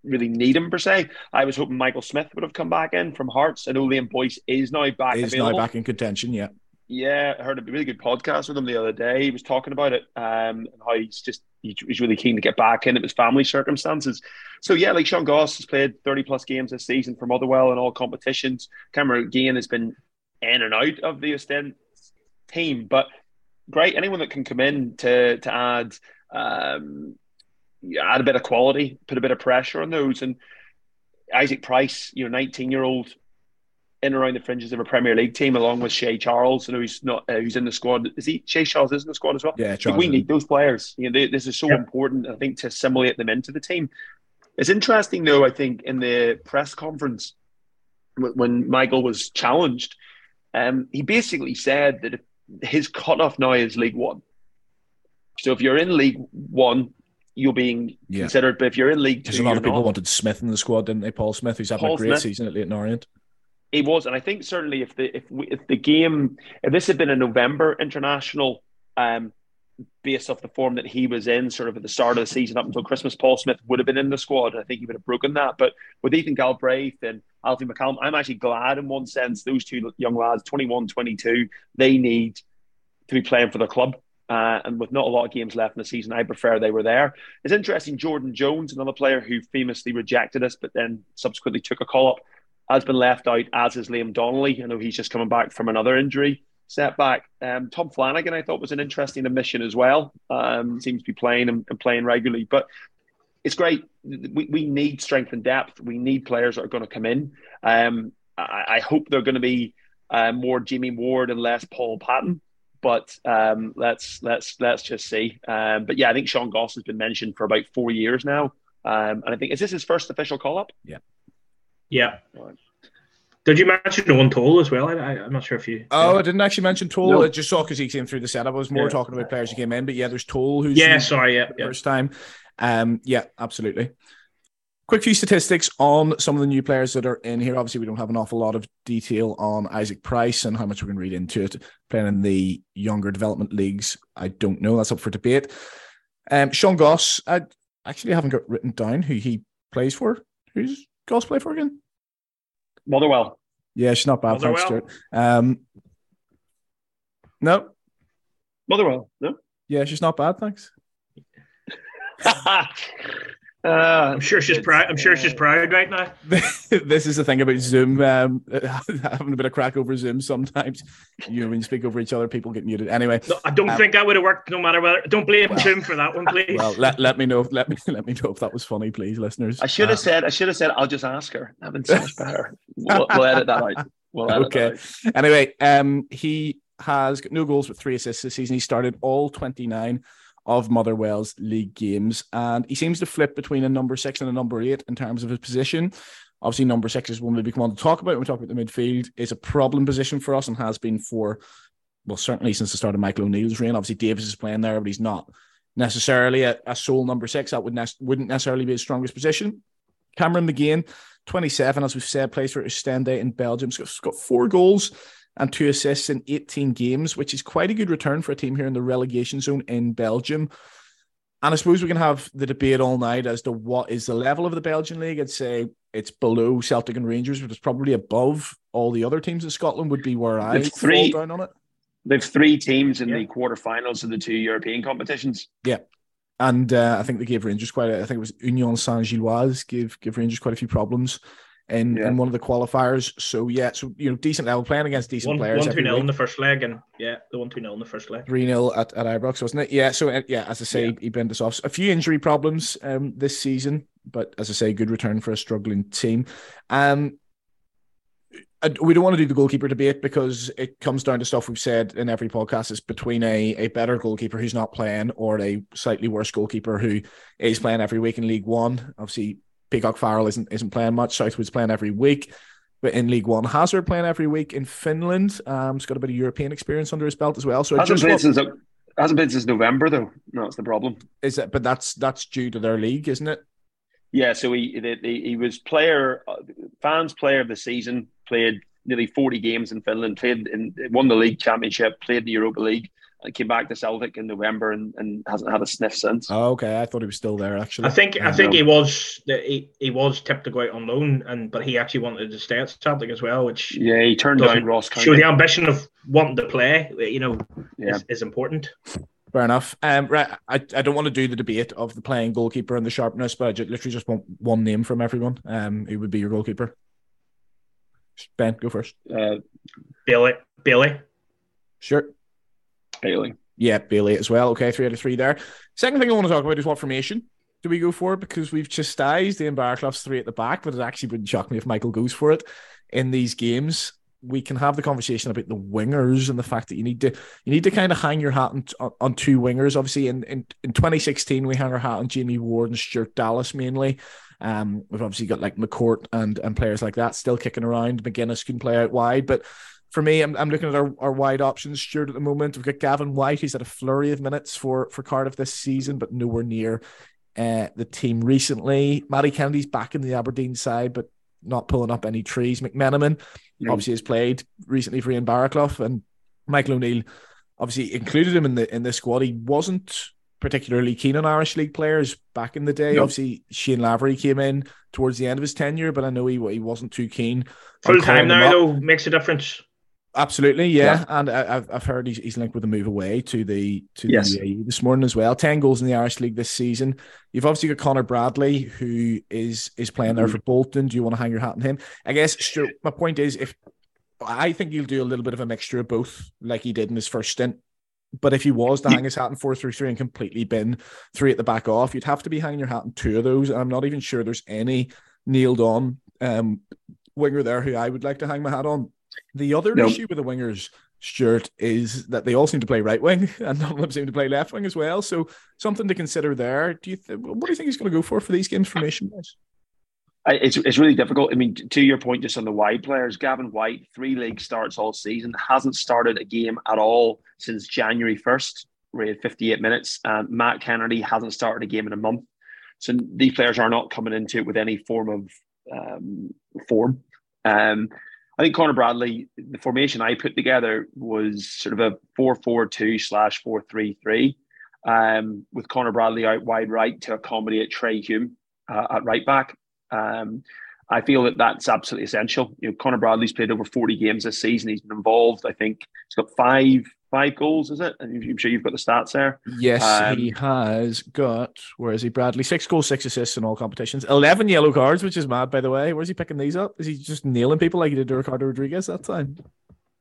really need him per se. I was hoping Michael Smith would have come back in from Hearts. I know Liam Boyce is now back. Is available. now back in contention. Yeah. Yeah, I heard a really good podcast with him the other day. He was talking about it um, and how he's just he's really keen to get back in. It was family circumstances. So yeah, like Sean Goss has played thirty plus games this season for Motherwell in all competitions. Cameron McGeehan has been in and out of the Ostend team, but great. Anyone that can come in to to add um, add a bit of quality, put a bit of pressure on those. And Isaac Price, you know, 19 year old in around the fringes of a Premier League team, along with Shea Charles, you know, who's not uh, who's in the squad. Is he Shea Charles is in the squad as well? Yeah, Charles we need those players. You know, they, this is so important. I think to assimilate them into the team. It's interesting though. I think in the press conference when Michael was challenged, um, he basically said that his cutoff now is League One. So if you're in League One, you're being yeah. considered. But if you're in League Two, a lot of people not. wanted Smyth in the squad, didn't they? Paul Smyth, who's having Paul a great Smith, season at Leyton Orient. He was, and I think certainly if the if we, if the game if this had been a November international, um, based off the form that he was in, sort of at the start of the season up until Christmas, Paul Smyth would have been in the squad. I think he would have broken that. But with Ethan Galbraith and Alfie McCalmont, I'm actually glad in one sense those two young lads, 21, 22, they need to be playing for the club. Uh, and with not a lot of games left in the season, I prefer they were there. It's interesting. Jordan Jones, another player who famously rejected us, but then subsequently took a call up, has been left out, as is Liam Donnelly. I know he's just coming back from another injury setback. Um, Tom Flanagan, I thought, was an interesting admission as well. Um, seems to be playing and, and, playing regularly, but it's great. We, we need strength and depth. We need players that are going to come in. Um, I, I, hope they're going to be uh, more Jimmy Ward and less Paul Paton but um, let's let's let's just see. Um, but yeah, I think Sean Goss has been mentioned for about four years now, um, and I think is this his first official call up? Yeah, yeah. Did you mention Eoin Toal as well? I, am not sure if you. Oh, yeah. I didn't actually mention Toal. No. I just saw because he came through the setup. I was more yeah. talking about players who came in, but yeah, there's Toal who's yeah, sorry, yeah, yeah. first time. Um, yeah, absolutely quick few statistics on some of the new players that are in here. Obviously, we don't have an awful lot of detail on Isaac Price and how much we can read into it. Playing in the younger development leagues, I don't know. That's up for debate. Um, Sean Goss, I actually haven't got written down who he plays for. Who's Goss play for again? Motherwell. Yeah, she's not bad. Motherwell. Thanks, Stewart. Um, no. Motherwell. No. Yeah, she's not bad. Thanks. Uh, I'm sure she's proud. I'm sure she's proud right now. this is the thing about Zoom. Um, having a bit of crack over Zoom sometimes. You know, when you speak over each other, people get muted. Anyway, no, I don't um, think that would have worked. No matter whether. Don't blame well, Zoom for that one, please. Well, let, let me know. Let me let me know if that was funny, please, listeners. I should have uh, said. I should have said. I'll just ask her. I've been so much better. We'll, we'll, edit that out. We'll edit okay. Out. Anyway, um, he has got no goals with three assists this season. He started all twenty nine of Motherwell's league games. And he seems to flip between a number six and a number eight in terms of his position. Obviously, number six is one that we want to talk about when we talk about the midfield, is a problem position for us and has been for, well, certainly since the start of Michael O'Neill's reign. Obviously, Davis is playing there, but he's not necessarily a, a sole number six. That would ne- wouldn't necessarily be his strongest position. Cameron McGeehan, 27, as we've said, plays for Oostende in Belgium. He's got four goals and two assists in 18 games, which is quite a good return for a team here in the relegation zone in Belgium. And I suppose we can have the debate all night as to what is the level of the Belgian league. I'd say it's below Celtic and Rangers, but it's probably above all the other teams in Scotland. Would be where I three, fall down on it. They've three teams in yeah. the quarterfinals of the two European competitions. Yeah, and uh, I think they gave Rangers quite. A, I think it was Union Saint Gilloise gave give Rangers quite a few problems in, yeah. in one of the qualifiers. So yeah, so you know, decent level playing against decent one, players. One two nil in the first leg, and yeah, the one two nil in the first leg. Three 0 at, at Ibrox, wasn't it? Yeah. So uh, yeah, as I say, yeah. he bent us off. A few injury problems um this season, but as I say, good return for a struggling team. Um. We don't want to do the goalkeeper debate because it comes down to stuff we've said in every podcast. It's between a, a better goalkeeper who's not playing or a slightly worse goalkeeper who is playing every week in League One. Obviously, Peacock Farrell isn't isn't playing much. Southwood's playing every week, but in League One, Hazard playing every week in Finland. Um, he's got a bit of European experience under his belt as well. So hasn't played since hasn't been since November though. No, that's the problem. Is it? But that's that's due to their league, isn't it? Yeah. So he he, he was player uh, fans player of the season. Played nearly forty games in Finland. Played in won the league championship. Played the Europa League. I came back to Celtic in November and, and hasn't had a sniff since. Oh, okay. I thought he was still there actually. I think I think he was he, he was tipped to go out on loan and but he actually wanted to stay at Celtic as well, which yeah, he turned down Ross County. So the ambition of wanting to play, you know, yeah. is, is important. Fair enough. Um, right, I, I don't want to do the debate of the playing goalkeeper and the sharpness, but I just, literally just want one name from everyone. Um, who would be your goalkeeper? Ben, go first. Uh, Billy. Bailey. Sure. Bailey. Yeah, Bailey as well. Okay, three out of three there. Second thing I want to talk about is what formation do we go for? Because we've chastised Ian Barraclough's three at the back, but it actually wouldn't shock me if Michael goes for it in these games. We can have the conversation about the wingers and the fact that you need to you need to kind of hang your hat on, on, two wingers. Obviously, in, in, in 2016, we hung our hat on Jamie Ward and Stuart Dallas mainly. Um, we've obviously got like McCourt and and players like that still kicking around. Magennis can play out wide, but for me, I'm, I'm looking at our, our wide options. Stewart at the moment, we've got Gavin Whyte. He's had a flurry of minutes for for Cardiff this season, but nowhere near uh, the team recently. Matty Kennedy's back in the Aberdeen side, but not pulling up any trees. McMenamin mm. obviously has played recently for Ian Barraclough, and Michael O'Neill obviously included him in the in the squad. He wasn't particularly keen on Irish League players back in the day. Nope. Obviously, Shane Lavery came in towards the end of his tenure, but I know he he wasn't too keen. Full time now, though, makes a difference. Absolutely, yeah, yeah. and I, have I've heard he's, he's linked with a move away to the to yes. the UAE this morning as well. Ten goals in the Irish League this season. You've obviously got Conor Bradley who is is playing there mm-hmm. for Bolton. Do you want to hang your hat on him? I guess sure, my point is if I think he'll do a little bit of a mixture of both, like he did in his first stint. But if he was to hang his hat in four through three and completely bin three at the back off, you'd have to be hanging your hat on two of those. And I'm not even sure there's any nailed on um, winger there who I would like to hang my hat on. The other nope. issue with the wingers, Stewart, is that they all seem to play right wing, and none of them seem to play left wing as well. So something to consider there. Do you th- what do you think he's going to go for for these games formation wise? It's, it's really difficult. I mean, to your point, just on the wide players, Gavin Whyte, three league starts all season, hasn't started a game at all since January 1st, where he had 58 minutes. And Matt Kennedy hasn't started a game in a month. So these players are not coming into it with any form of um, form. Um, I think Conor Bradley, the formation I put together was sort of a 4 4 2 slash 4 3 3, um, with Conor Bradley out wide right to accommodate Trai Hume uh, at right back. Um, I feel that that's absolutely essential. You know, Conor Bradley's played over 40 games this season. He's been involved. I think he's got five five goals, is it? I'm sure you've got the stats there. Yes, um, he has got. Where is he, Bradley? Six goals, six assists in all competitions. Eleven yellow cards, which is mad, by the way. Where's he picking these up? Is he just nailing people like he did to Ricardo Rodriguez that time?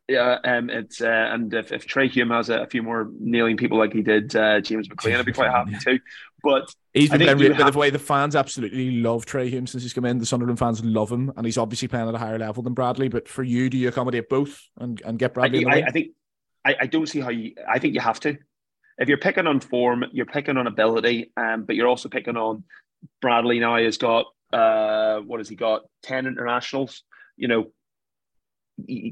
Yeah, um, it's uh, and if, if Trai Hume has a, a, few more nailing people like he did uh, James McClean, I'd be quite happy too. But he's been playing really, have... the way the fans absolutely love Trai Hume since he's come in. The Sunderland fans love him, and he's obviously playing at a higher level than Bradley. But for you, do you accommodate both and, and get Bradley? I, I, I think I, I, don't see how you. I think you have to. If you're picking on form, you're picking on ability, um, but you're also picking on Bradley. Now has got uh, what has he got? Ten internationals. You know,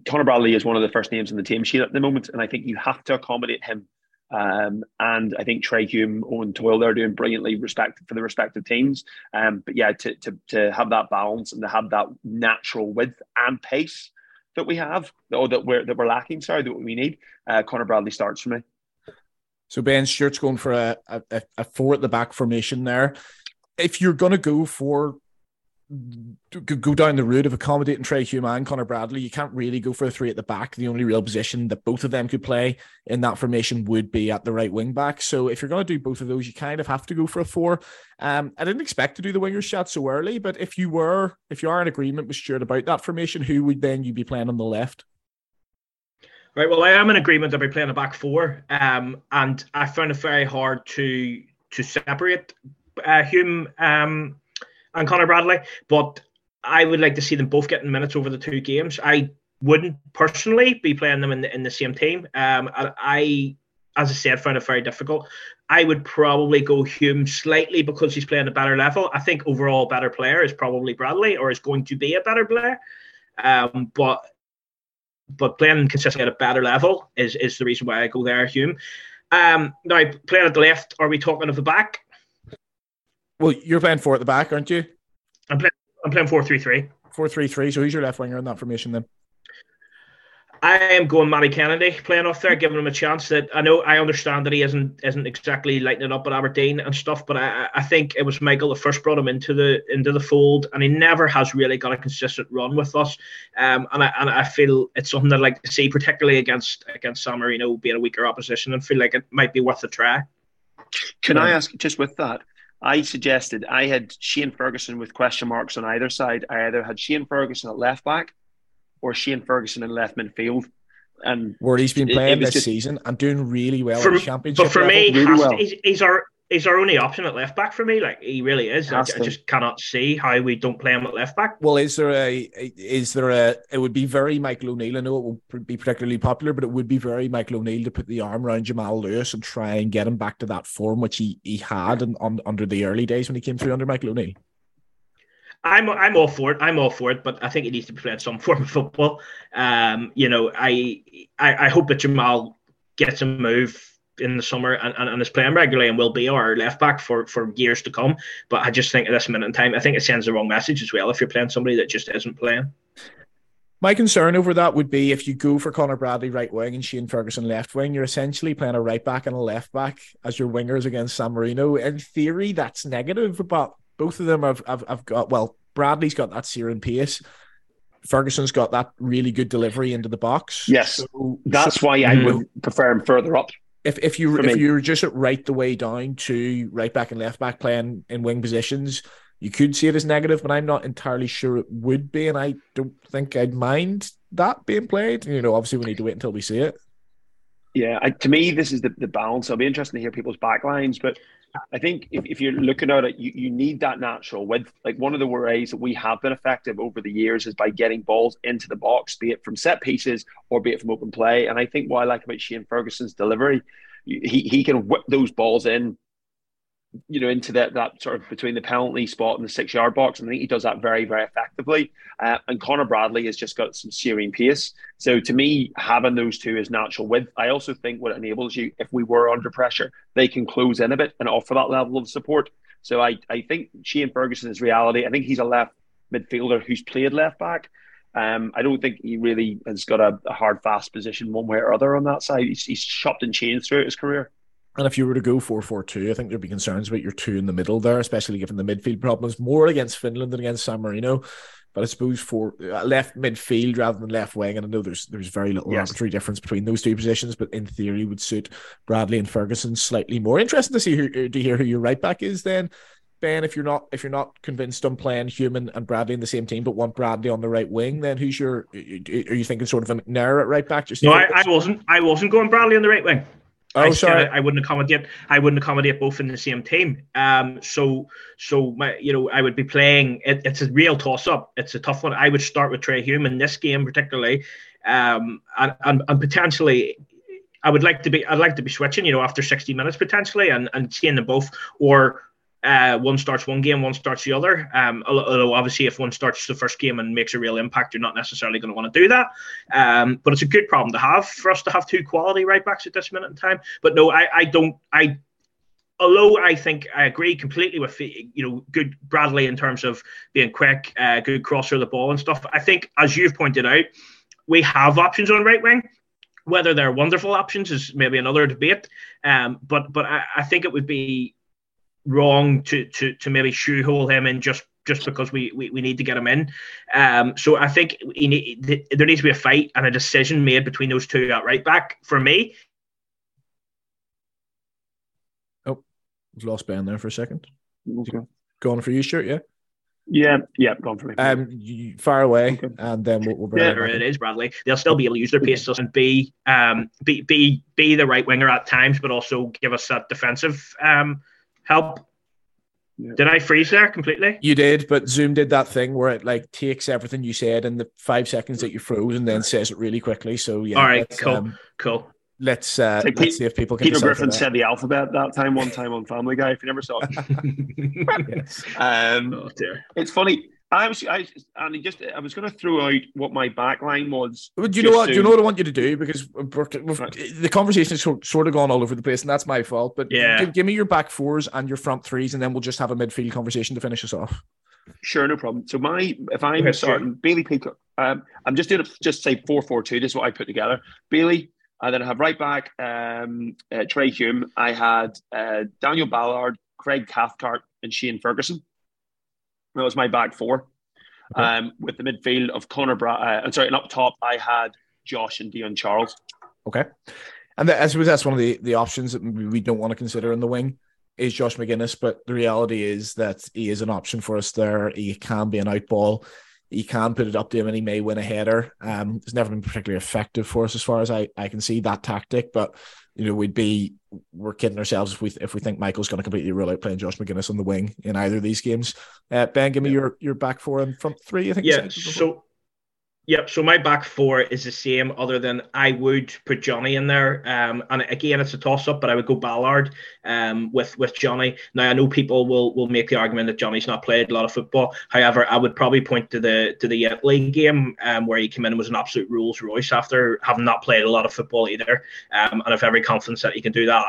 Conor Bradley is one of the first names in the team sheet at the moment, and I think you have to accommodate him. Um, and I think Trai Hume, Eoin Toal, they're doing brilliantly respect for the respective teams. Um, but yeah, to, to to have that balance and to have that natural width and pace that we have, or that we're that we're lacking, sorry, that we need. Uh, Conor Bradley starts for me. So Ben Stewart's going for a, a, a four at the back formation there. If you're going to go for go down the route of accommodating Trai Hume and Conor Bradley, you can't really go for a three at the back. The only real position that both of them could play in that formation would be at the right wing back. So if you're going to do both of those, you kind of have to go for a four. Um, I didn't expect to do the wingers shot so early, but if you were, if you are in agreement with Stewart about that formation, who would then you be playing on the left? Right. Well, I am in agreement we're playing a back four, um, and I found it very hard to to separate uh, Hume um, and Conor Bradley, but I would like to see them both getting minutes over the two games. I wouldn't personally be playing them in the, in the same team. Um, I, as I said, found it very difficult. I would probably go Hume slightly because he's playing a better level. I think overall better player is probably Bradley or is going to be a better player. Um, but but playing consistently at a better level is is the reason why I go there, Hume. Um, now playing at the left, are we talking of the back? Well, you're playing four at the back, aren't you? I'm playing. I'm playing four three three. Four three three. So who's your left winger in that formation then? I am going Matty Kennedy playing off there, giving him a chance. That I know I understand that he isn't isn't exactly lighting it up at Aberdeen and stuff, but I, I think it was Michael that first brought him into the into the fold, and he never has really got a consistent run with us. Um, and I and I feel it's something that I'd like to see, particularly against against San Marino being a weaker opposition, and feel like it might be worth a try. Can I ask just with that? I suggested I had Shane Ferguson with question marks on either side. I either had Shane Ferguson at left back or Shane Ferguson in left midfield. And where he's been playing this just, season and doing really well for, in the championship. But for level. me, really well. he's, he's our he's our only option at left back for me. Like he really is. I, I, just cannot see how we don't play him at left back. Well, is there a is there a? It would be very Michael O'Neill. I know it won't be particularly popular, but it would be very Michael O'Neill to put the arm around Jamal Lewis and try and get him back to that form which he he had and on under the early days when he came through under Michael O'Neill. I'm I'm all for it. I'm all for it, but I think he needs to be playing some form of football. Um, you know, I, I I hope that Jamal gets a move in the summer and, and, and is playing regularly and will be our left back for, for years to come. But I just think at this minute in time, I think it sends the wrong message as well if you're playing somebody that just isn't playing. My concern over that would be if you go for Conor Bradley right wing and Shane Ferguson left wing, you're essentially playing a right back and a left back as your wingers against San Marino. In theory, that's negative, but both of them have, have, have got, well, Bradley's got that searing pace. Ferguson's got that really good delivery into the box. Yes, so, that's so, why I mm. would prefer him further up if if you if you're just right the way down to right back and left back playing in wing positions, you could see it as negative, but I'm not entirely sure it would be, and I don't think I'd mind that being played. You know, obviously we need to wait until we see it. Yeah, I, to me, this is the, the balance. It'll be interesting to hear people's backlines, but I think if, if you're looking at it, you, you need that natural width. Like one of the ways that we have been effective over the years is by getting balls into the box, be it from set pieces or be it from open play. And I think what I like about Shane Ferguson's delivery, he, he can whip those balls in you know, into that that sort of between the penalty spot and the six yard box. And I think he does that very, very effectively. Uh, and Conor Bradley has just got some searing pace. So to me, having those two is natural width. I also think what enables you, if we were under pressure, they can close in a bit and offer that level of support. So I, I think Shane Ferguson is reality. I think he's a left midfielder who's played left back. Um, I don't think he really has got a, a, hard, fast position one way or other on that side. He's, he's chopped and changed throughout his career. And if you were to go 4 4 2, I think there'd be concerns about your two in the middle there, especially given the midfield problems more against Finland than against San Marino. but I suppose for uh, left midfield rather than left wing, and I know there's there's very little yes. arbitrary difference between those two positions, but in theory would suit Bradley and Ferguson slightly more. Interesting to see who, to hear who your right back is then. Ben, if you're not if you're not convinced on playing Human and Bradley in the same team, but want Bradley on the right wing, then who's your? Are you thinking sort of a McNair at right back? Just no, I, I, wasn't. I wasn't going Bradley on the right wing. Oh, I sorry. I wouldn't accommodate. I wouldn't accommodate both in the same team. Um, so, so my, you know, I would be playing. It, it's a real toss-up. It's a tough one. I would start with Trai Hume in this game, particularly, um, and, and, and potentially, I would like to be. I'd like to be switching. You know, after sixty minutes potentially, and and seeing them both, or uh, one starts one game, one starts the other. Um, although obviously, if one starts the first game and makes a real impact, you're not necessarily going to want to do that. Um, but it's a good problem to have for us to have two quality right backs at this minute in time. But no, I, I don't. I although I think I agree completely with you know good Bradley in terms of being quick, uh, good crosser of the ball and stuff. I think as you've pointed out, we have options on right wing. Whether they're wonderful options is maybe another debate. Um, but but I, I think it would be wrong to to to maybe shoehole him in just just because we, we, we need to get him in. Um, so I think need, there needs to be a fight and a decision made between those two at right back for me. Oh, we've lost Ben there for a second. Okay. Going for you, Stewart, yeah? Yeah, yeah, gone for me. Um, you, far away, okay. and then we'll, we'll yeah, it is, Bradley. They'll still be able to use their pace and be um be be be the right winger at times, but also give us that defensive um help. Yeah. Did I freeze there completely? You did, but Zoom did that thing where it like takes everything you said in the five seconds that you froze and then says it really quickly. So yeah. All right, cool, um, cool. Let's uh, like let's Pete, see if people can. Peter Griffin said the alphabet that time, one time on Family Guy. If you never saw it, yes. um, oh dear. It's funny. I was, I, and just, I was going to throw out what my backline was. do you know what? Do you know what I want you to do? Because right. the conversation has sort of gone all over the place, and that's my fault. But yeah, give, give, me your back fours and your front threes, and then we'll just have a midfield conversation to finish us off. Sure, no problem. So my, if I'm okay, starting sure. Bailey Peacock, um, I'm just doing it, just say four four two. This is what I put together. Bailey, and then I have right back um, uh, Trai Hume. I had uh, Daniel Ballard, Craig Cathcart, and Shane Ferguson. That was my back four. Okay. Um, with the midfield of Connor Bra- uh, I'm sorry, and up top I had Josh and Dion Charles. Okay. And I suppose that's one of the, the options that we don't want to consider in the wing is Josh Magennis, but the reality is that he is an option for us there. He can be an out ball. He can put it up to him and he may win a header. Um, it's never been particularly effective for us as far as I, I can see that tactic, but you know, we'd be we're kidding ourselves if we if we think Michael's going to completely rule out playing Josh Magennis on the wing in either of these games. Uh, ben, give me yeah. your your back four and front three. I think. Yeah. So Yep. So my back four is the same, other than I would put Jonny in there. Um, and again, it's a toss up, but I would go Ballard um, with with Jonny. Now I know people will will make the argument that Jonny's not played a lot of football. However, I would probably point to the to the Italy game um, where he came in and was an absolute Rolls Royce after having not played a lot of football either. Um, and I've every confidence that he can do that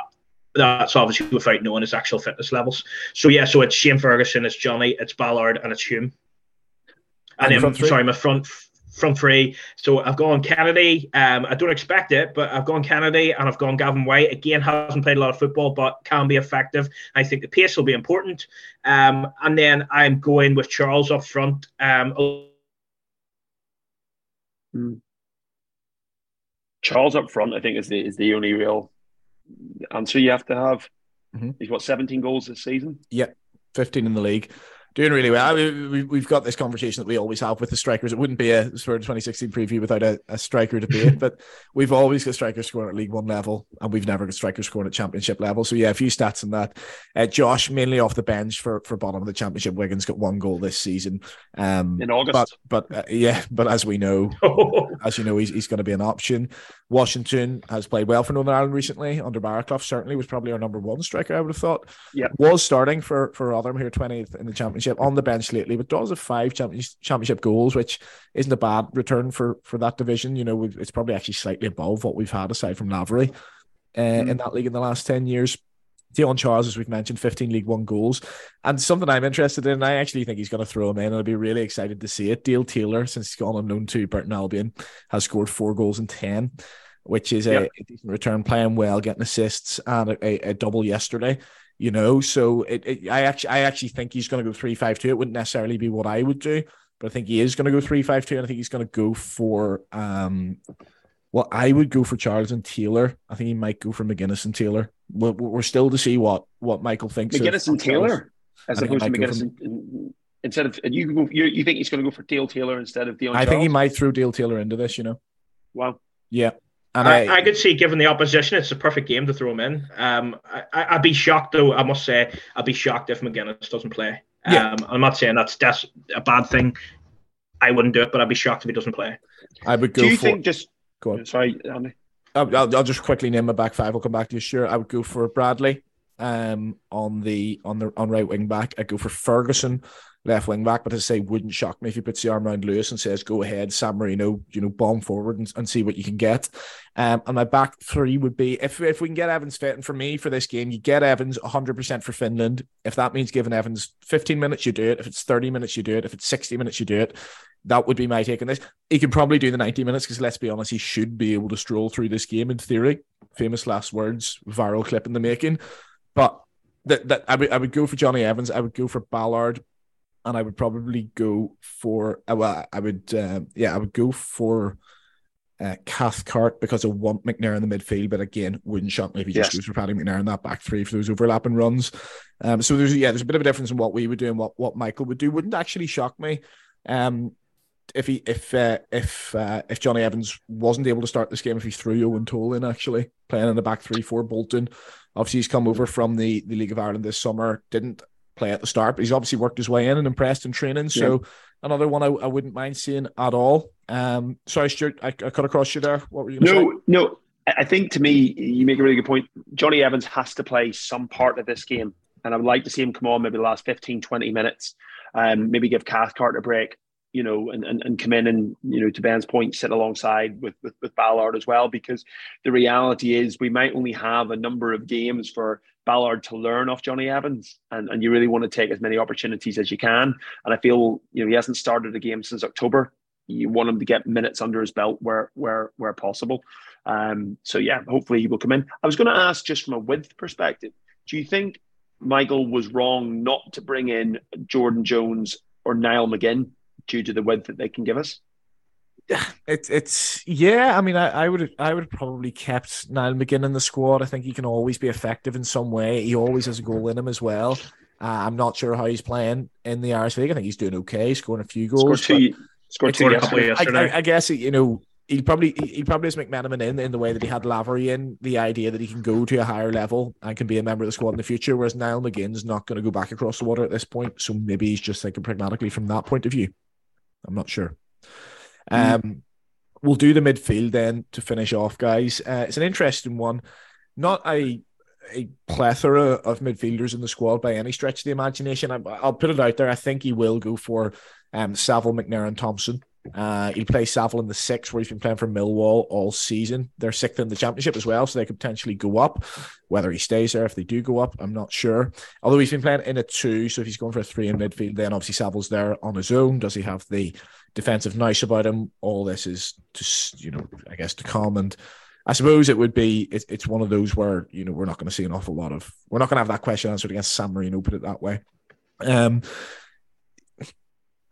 that's obviously without knowing his actual fitness levels. So yeah, so it's Shane Ferguson, it's Johnny, it's Ballard, and it's Hume. And, and then, sorry, my front front three. So I've gone Kennedy. Um, I don't expect it, but I've gone Kennedy and I've gone Gavin Whyte. Again, hasn't played a lot of football, but can be effective. I think the pace will be important. Um, and then I'm going with Charles up front. Um, hmm. Charles up front, I think, is the is the only real answer you have to have. Mm-hmm. He's what 17 goals this season. Yeah, 15 in the league doing really well. I mean, we, have got this conversation that we always have with the strikers. It wouldn't be a sort of 2016 preview without a, a striker debate, but we've always got strikers scoring at League One level, and we've never got strikers scoring at Championship level. So yeah, a few stats on that. Uh, Josh mainly off the bench for for bottom of the Championship. Wigan's got one goal this season. Um, in August, but but uh, yeah, but as we know, as you know, he's he's going to be an option. Washington has played well for Northern Ireland recently under Barraclough. Certainly was probably our number one striker. I would have thought. Yeah, was starting for for Rotherham here 20th in the Championship on the bench lately, but does have five championship goals, which isn't a bad return for for that division. You know, it's probably actually slightly above what we've had aside from Lavery uh, mm. in that league in the last ten years. Dion Charles, as we've mentioned, 15 League One goals. And something I'm interested in, I actually think he's going to throw him in. And I'll be really excited to see it. Dale Taylor, since he's gone unknown to Burton Albion, has scored four goals in 10, which is yep. a, a, decent return, playing well, getting assists, and a, a, a double yesterday you know. So it, it, I actually I actually think he's going to go three five two. It wouldn't necessarily be what I would do, but I think he is going to go three five two, and I think he's going to go for um. Well, I would go for Charles and Taylor. I think he might go for Magennis and Taylor. We're, we're still to see what what Michael thinks. Magennis and Taylor, as opposed to Magennis and, instead of you. You, you think he's going to go for Dale Taylor instead of Dion? I Charles? think he might throw Dale Taylor into this. You know. Wow. Yeah. And I, I, I, could see, given the opposition, it's a perfect game to throw him in. Um, I, would be shocked, though. I must say, I'd be shocked if Magennis doesn't play. Yeah. Um, I'm not saying that's that's a bad thing. I wouldn't do it, but I'd be shocked if he doesn't play. I would go. Do you for, think just go on? Sorry, Andy. I'll, I'll, just quickly name my back five. I'll come back to you. Sure, I would go for Bradley, um, on the on the on right wing back. I'd go for Ferguson, left wing back. But as I say, wouldn't shock me if he puts the arm around Lewis and says, "Go ahead, San Marino, you know, bomb forward and, and see what you can get." Um, and my back three would be if if we can get Evans fit. And for me, for this game, you get Evans 100 percent for Finland. If that means giving Evans 15 minutes, you do it. If it's 30 minutes, you do it. If it's 60 minutes, you do it. That would be my take on this. He can probably do the 90 minutes because let's be honest, he should be able to stroll through this game in theory. Famous last words, viral clip in the making. But that, that I would I would go for Jonny Evans. I would go for Ballard and I would probably go for uh, well, I would uh, yeah, I would go for uh, Cathcart because I want McNair in the midfield, but again, wouldn't shock me if he yes. just goes for Paddy McNair in that back three for those overlapping runs. Um, so there's yeah, there's a bit of a difference in what we would do and what what Michael would do. Wouldn't actually shock me. Um, if he if uh, if uh, if Jonny Evans wasn't able to start this game, if he threw Eoin Toal in actually playing in the back three for Bolton, obviously he's come over from the the League of Ireland this summer. Didn't play at the start, but he's obviously worked his way in and impressed in training. So yeah. another one I, I, wouldn't mind seeing at all. Um, sorry, Stewart, I, I cut across you there. What were you? No, say? no. I think to me, you make a really good point. Jonny Evans has to play some part of this game, and I would like to see him come on maybe the last 15, 20 minutes. Um, maybe give Cathcart a break you know, and, and, and come in and, you know, to Ben's point, sit alongside with, with, with Ballard as well, because the reality is we might only have a number of games for Ballard to learn off Jonny Evans. And, and you really want to take as many opportunities as you can. And I feel, you know, he hasn't started a game since October. You want him to get minutes under his belt where where where possible. Um, so yeah, hopefully he will come in. I was going to ask just from a width perspective, do you think Michael was wrong not to bring in Jordan Jones or Niall McGinn due to the width that they can give us? It's it's yeah. I mean, I, I would I would probably kept Niall McGinn in the squad. I think he can always be effective in some way. He always has a goal in him as well. Uh, I'm not sure how he's playing in the Irish League. I think he's doing okay, scoring a few goals. Scored two, scored two yesterday. I, I, I, guess you know he probably he probably has McMenamin in in the way that he had Lavery in the idea that he can go to a higher level and can be a member of the squad in the future. Whereas Niall McGinn's not going to go back across the water at this point, so maybe he's just thinking pragmatically from that point of view. I'm not sure. Mm. Um, we'll do the midfield then to finish off, guys. Uh, it's an interesting one. Not a a plethora of midfielders in the squad by any stretch of the imagination. I, will put it out there. I think he will go for um, Saville, McNair, and Thompson. Uh, he'll play Saville in the six, where he's been playing for Millwall all season. They're sixth in the championship as well, so they could potentially go up. Whether he stays there, if they do go up, I'm not sure. Although he's been playing in a two, so if he's going for a three in midfield, then obviously Saville's there on his own. Does he have the defensive nice about him? All this is just, you know, I guess to come. And I suppose it would be, it's, it's one of those where, you know, we're not going to see an awful lot of, we're not going to have that question answered against San Marino, put it that way. Um,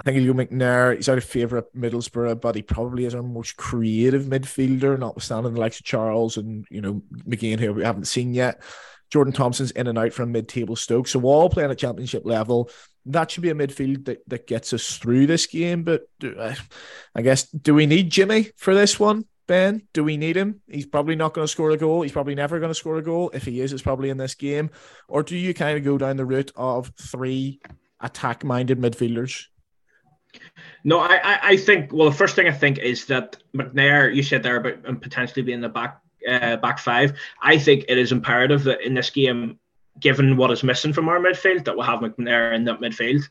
I think Leo McNair, he's out of favour at Middlesbrough, but he probably is our most creative midfielder, notwithstanding the likes of Charles and, you know, McGinn, who we haven't seen yet. Jordan Thompson's in and out from mid-table Stoke. So all playing at championship level. That should be a midfield that, that gets us through this game. But do, uh, I guess, do we need Jimmy for this one, Ben? Do we need him? He's probably not going to score a goal. He's probably never going to score a goal. If he is, it's probably in this game. Or do you kind of go down the route of three attack-minded midfielders? No, I, I think well the first thing I think is that McNair, you said there about potentially being the back uh, back five. I think it is imperative that in this game, given what is missing from our midfield, that we'll have McNair in that midfield.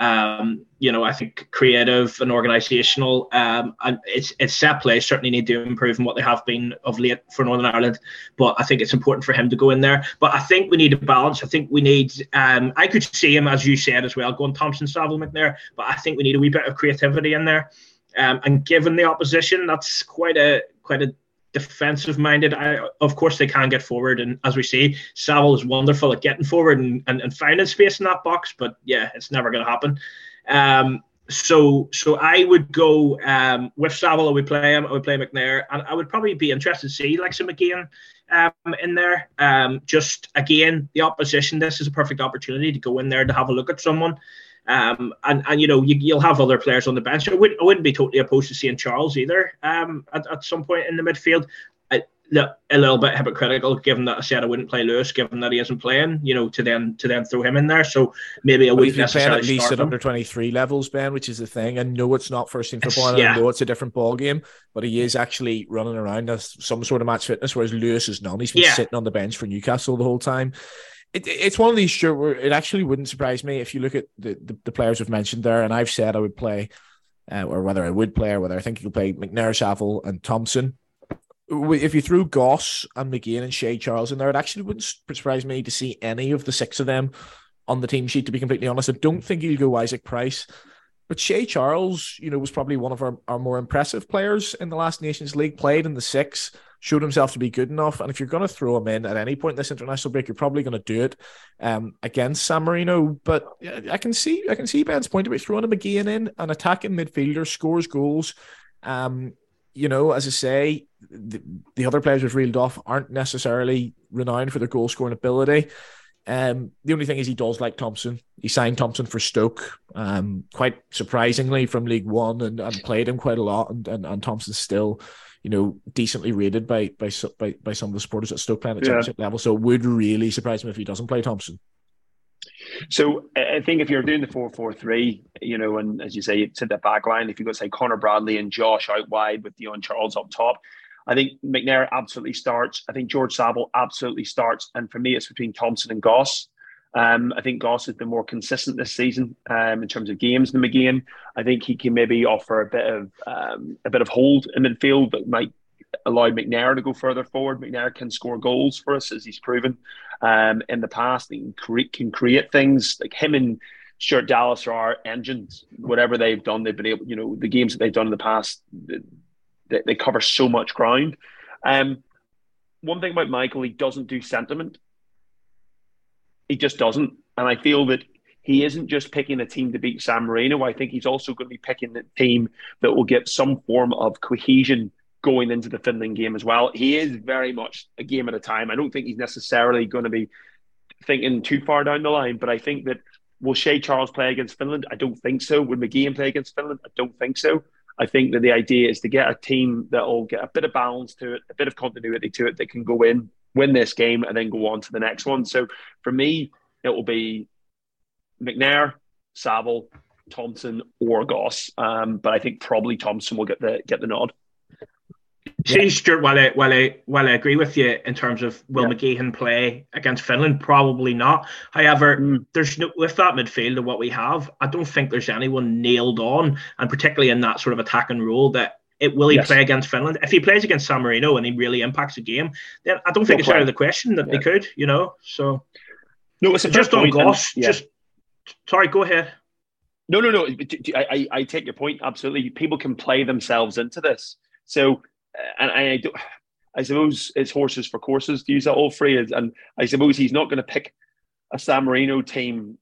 Um, you know, I think creative and organisational, um, and it's it's set play certainly need to improve in what they have been of late for Northern Ireland. But I think it's important for him to go in there. But I think we need a balance. I think we need. Um, I could see him as you said as well, going Thompson, Saville, McNair. But I think we need a wee bit of creativity in there. Um, and given the opposition, that's quite a quite a defensive minded. I, of course, they can get forward, and as we see, Saville is wonderful at getting forward and, and, and finding space in that box. But yeah, it's never going to happen. Um, so so I would go um, with Saville. I would play him. I would play McNair, and I would probably be interested to see like some McGeehan um, in there. Um, just again, the opposition. This is a perfect opportunity to go in there to have a look at someone. Um, and and you know you, will have other players on the bench. I, would, I wouldn't be totally opposed to seeing Charles either um, at, at some point in the midfield a little bit hypocritical, given that I said I wouldn't play Lewis, given that he isn't playing. You know, to then to then throw him in there. So maybe I wouldn't necessarily at least at under twenty three levels, Ben, which is the thing. I know it's not first team football, and yeah. I know it's a different ball game, but he is actually running around as some sort of match fitness, whereas Lewis is not. He's been yeah. sitting on the bench for Newcastle the whole time. It, it's one of these sure where it actually wouldn't surprise me if you look at the, the, the players we've mentioned there, and I've said I would play. Uh, or whether I would play, or whether I think you could play McNair, Saville, and Thompson if you threw Goss and McGeehan and Shea Charles in there, it actually wouldn't surprise me to see any of the six of them on the team sheet. To be completely honest, I don't think you'd go Isaac Price, but Shea Charles, you know, was probably one of our, our more impressive players in the last Nations League. Played in the six, showed himself to be good enough, and if you're going to throw him in at any point in this international break, you're probably going to do it um, against San Marino. But I can see, I can see Ben's point about throwing him again in, an attacking midfielder, scores goals. Um, you know, as I say, the, the other players we've reeled off aren't necessarily renowned for their goal scoring ability. Um, the only thing is he does like Thompson. He signed Thompson for Stoke, um, quite surprisingly from League One, and, and played him quite a lot. And, and, and Thompson's still, you know, decently rated by by by, by some of the supporters at Stoke playing at yeah. championship level. So it would really surprise me if he doesn't play Thompson. So I think if you're doing the four four three, you know, and as you say, it's to the back line, if you go say Conor Bradley and Josh out wide with Dion Charles up top, I think McNair absolutely starts. I think George Saville absolutely starts. And for me, it's between Thompson and Goss. Um, I think Goss has been more consistent this season um, in terms of games than McGeehan. I think he can maybe offer a bit of um, a bit of hold in midfield that might allow McNair to go further forward. McNair can score goals for us as he's proven um, in the past. He can create, can create things like him and Stuart Dallas are our engines. Whatever they've done, they've been able. You know, the games that they've done in the past, they, they cover so much ground. Um, one thing about Michael, he doesn't do sentiment. He just doesn't, and I feel that he isn't just picking a team to beat San Marino. I think he's also going to be picking the team that will get some form of cohesion going into the Finland game as well. He is very much a game at a time. I don't think he's necessarily going to be thinking too far down the line, but I think that will Shea Charles play against Finland? I don't think so. Would McGeehan play against Finland? I don't think so. I think that the idea is to get a team that will get a bit of balance to it, a bit of continuity to it that can go in, win this game, and then go on to the next one. So for me, it will be McNair, Saville, Thompson, or Goss. Um, but I think probably Thompson will get the get the nod. See, Stewart, while I, while, I, while I agree with you in terms of will yeah. McGeehan play against Finland, probably not. However, mm. there's no, with that midfield and what we have, I don't think there's anyone nailed on, and particularly in that sort of attacking role that it will he yes. play against Finland. If he plays against San Marino and he really impacts the game, then I don't think it's out of the question that yeah. they could, you know. So no, it's just on Goss. Yeah. Just sorry, go ahead. No, no, no. I, I, I take your point absolutely. People can play themselves into this. So uh, and I do, I suppose it's horses for courses to use that old phrase. And I suppose he's not going to pick a San Marino team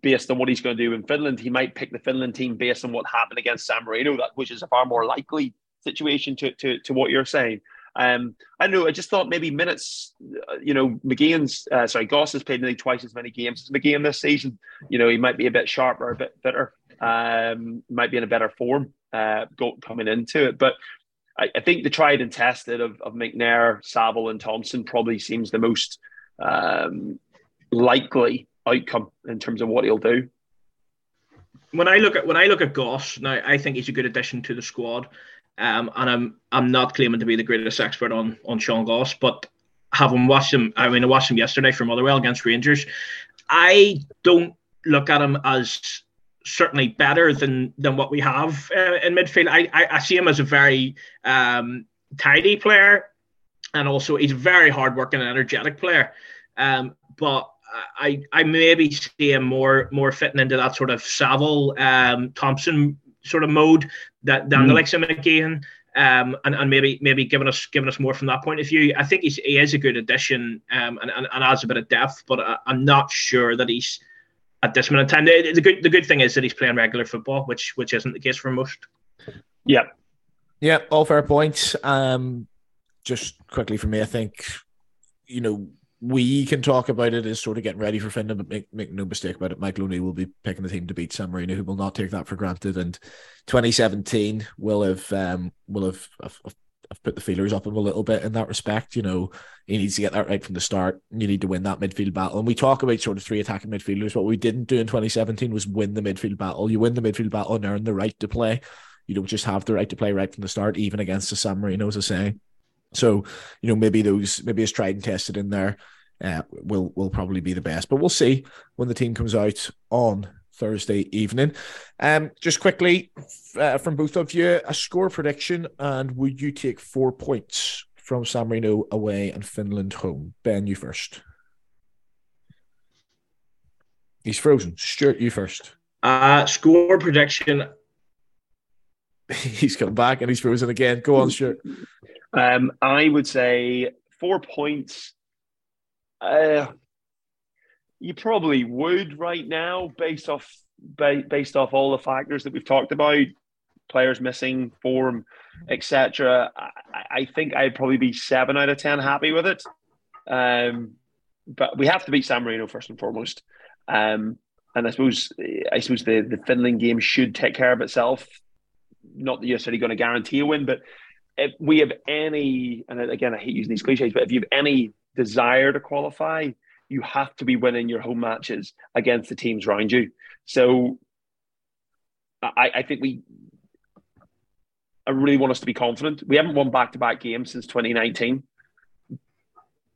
based on what he's going to do in Finland. He might pick the Finland team based on what happened against San Marino, that which is a far more likely situation to to, to what you're saying. Um, I know. I just thought maybe minutes. Uh, you know, McGeehan's uh, sorry, Goss has played nearly twice as many games as McGeehan this season. You know, he might be a bit sharper, a bit fitter. Um, might be in a better form uh, go, coming into it. But I, I, think the tried and tested of, of McNair, Saville, and Thompson probably seems the most um, likely outcome in terms of what he'll do. When I look at when I look at Goss now, I think he's a good addition to the squad. Um, and I'm I'm not claiming to be the greatest expert on on Sean Goss, but having watched him, I mean, I watched him yesterday for Motherwell against Rangers. I don't look at him as certainly better than than what we have uh, in midfield. I, I, I see him as a very um, tidy player, and also he's a very hardworking and energetic player. Um, but I I maybe see him more more fitting into that sort of Saville um, Thompson sort of mode that than mm. the likes of McGeehan. Um, and, and maybe maybe giving us giving us more from that point of view. I think he's, he is a good addition um, and, and, and adds a bit of depth, but I, I'm not sure that he's at this minute in time. The, the, good the good thing is that he's playing regular football, which which isn't the case for most. Yeah, yeah, all fair points. Um, just quickly for me, I think you know we can talk about it as sort of getting ready for Finland, but make, make no mistake about it, Michael O'Neill will be picking the team to beat San Marino, who will not take that for granted. And 2017 will have um, will have, have, have put the feelers up him a little bit in that respect. You know, he needs to get that right from the start. You need to win that midfield battle. And we talk about sort of three attacking midfielders. What we didn't do in 2017 was win the midfield battle. You win the midfield battle and earn the right to play. You don't just have the right to play right from the start, even against the San Marino, as I say. So, you know, maybe those maybe it's tried and tested in there uh, will will probably be the best. But we'll see when the team comes out on Thursday evening. Um, just quickly uh, from both of you, a score prediction, and would you take four points from San Marino away and Finland home? Ben, you first. He's frozen. Stewart, you first. Uh, score prediction. he's come back and he's frozen again. Go on, Stewart. Um, I would say four points. Uh, you probably would right now, based off based off all the factors that we've talked about, players missing, form, etc. I, I, think I'd probably be seven out of ten happy with it. Um, but we have to beat San Marino first and foremost. Um, and I suppose I suppose the, the Finland game should take care of itself. Not that you're necessarily going to guarantee a win, but if we have any, and again I hate using these cliches, but if you have any desire to qualify, you have to be winning your home matches against the teams around you. So I, I think we I really want us to be confident. We haven't won back to back games since 2019.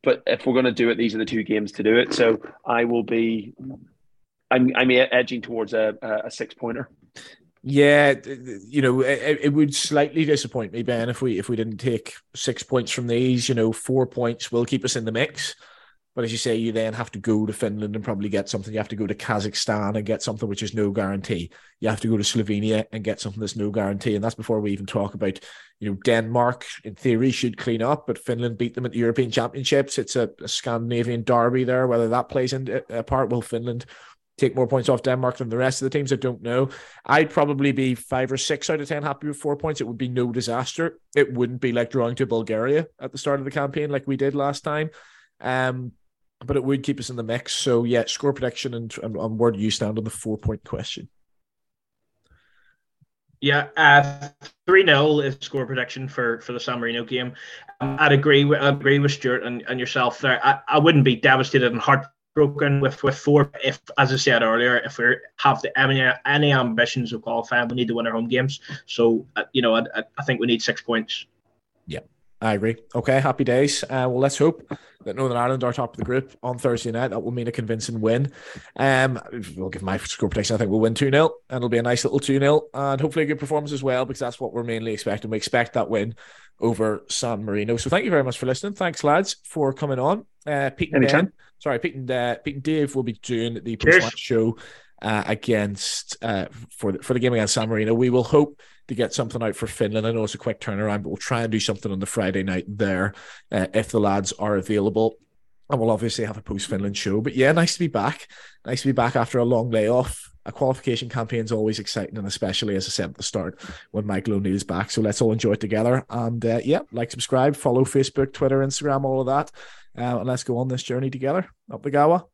But if we're going to do it, these are the two games to do it. So I will be, I'm, I'm edging towards a, a six pointer. Yeah, you know, it, it, would slightly disappoint me, Ben, if we if we didn't take six points from these. You know, four points will keep us in the mix. But as you say, you then have to go to Finland and probably get something. You have to go to Kazakhstan and get something which is no guarantee. You have to go to Slovenia and get something that's no guarantee. And that's before we even talk about, you know, Denmark in theory should clean up, but Finland beat them at the European Championships. It's a, a Scandinavian derby there. Whether that plays in a part, will Finland take more points off Denmark than the rest of the teams? I don't know. I'd probably be five or six out of 10 happy with four points. It would be no disaster. It wouldn't be like drawing to Bulgaria at the start of the campaign like we did last time. Um, but it would keep us in the mix. So yeah, score prediction and, and, and where do you stand on the four point question? Yeah, uh, three uh, 0 is score prediction for for the San Marino game. Um, I'd agree with I'd agree with Stewart and, and yourself there. I, I wouldn't be devastated and heartbroken with with four if, as I said earlier, if we have the any any ambitions of qualifying, we need to win our home games. So uh, you know, I, I think we need six points. Yeah, I agree. Okay, happy days. Uh, well, let's hope that Northern Ireland are top of the group on Thursday night. That will mean a convincing win. Um, we'll give my score prediction. I think we'll win 2 0, and it'll be a nice little 2 0, and hopefully a good performance as well, because that's what we're mainly expecting. We expect that win over San Marino. So thank you very much for listening. Thanks, lads, for coming on. Uh, Pete and Anytime. Ben, sorry, Pete and, uh, Pete and Dave will be doing the post show uh, against uh, for the, for the game against San Marino. We will hope to get something out for Finland. I know it's a quick turnaround, but we'll try and do something on the Friday night there uh, if the lads are available. And we'll obviously have a post Finland show. But yeah, nice to be back. Nice to be back after a long layoff. A qualification campaign is always exciting, and especially as I said at the start, when Michael O'Neill's back. So let's all enjoy it together. And uh, yeah, like, subscribe, follow Facebook, Twitter, Instagram, all of that. Uh, and let's go on this journey together. Up the Gawa.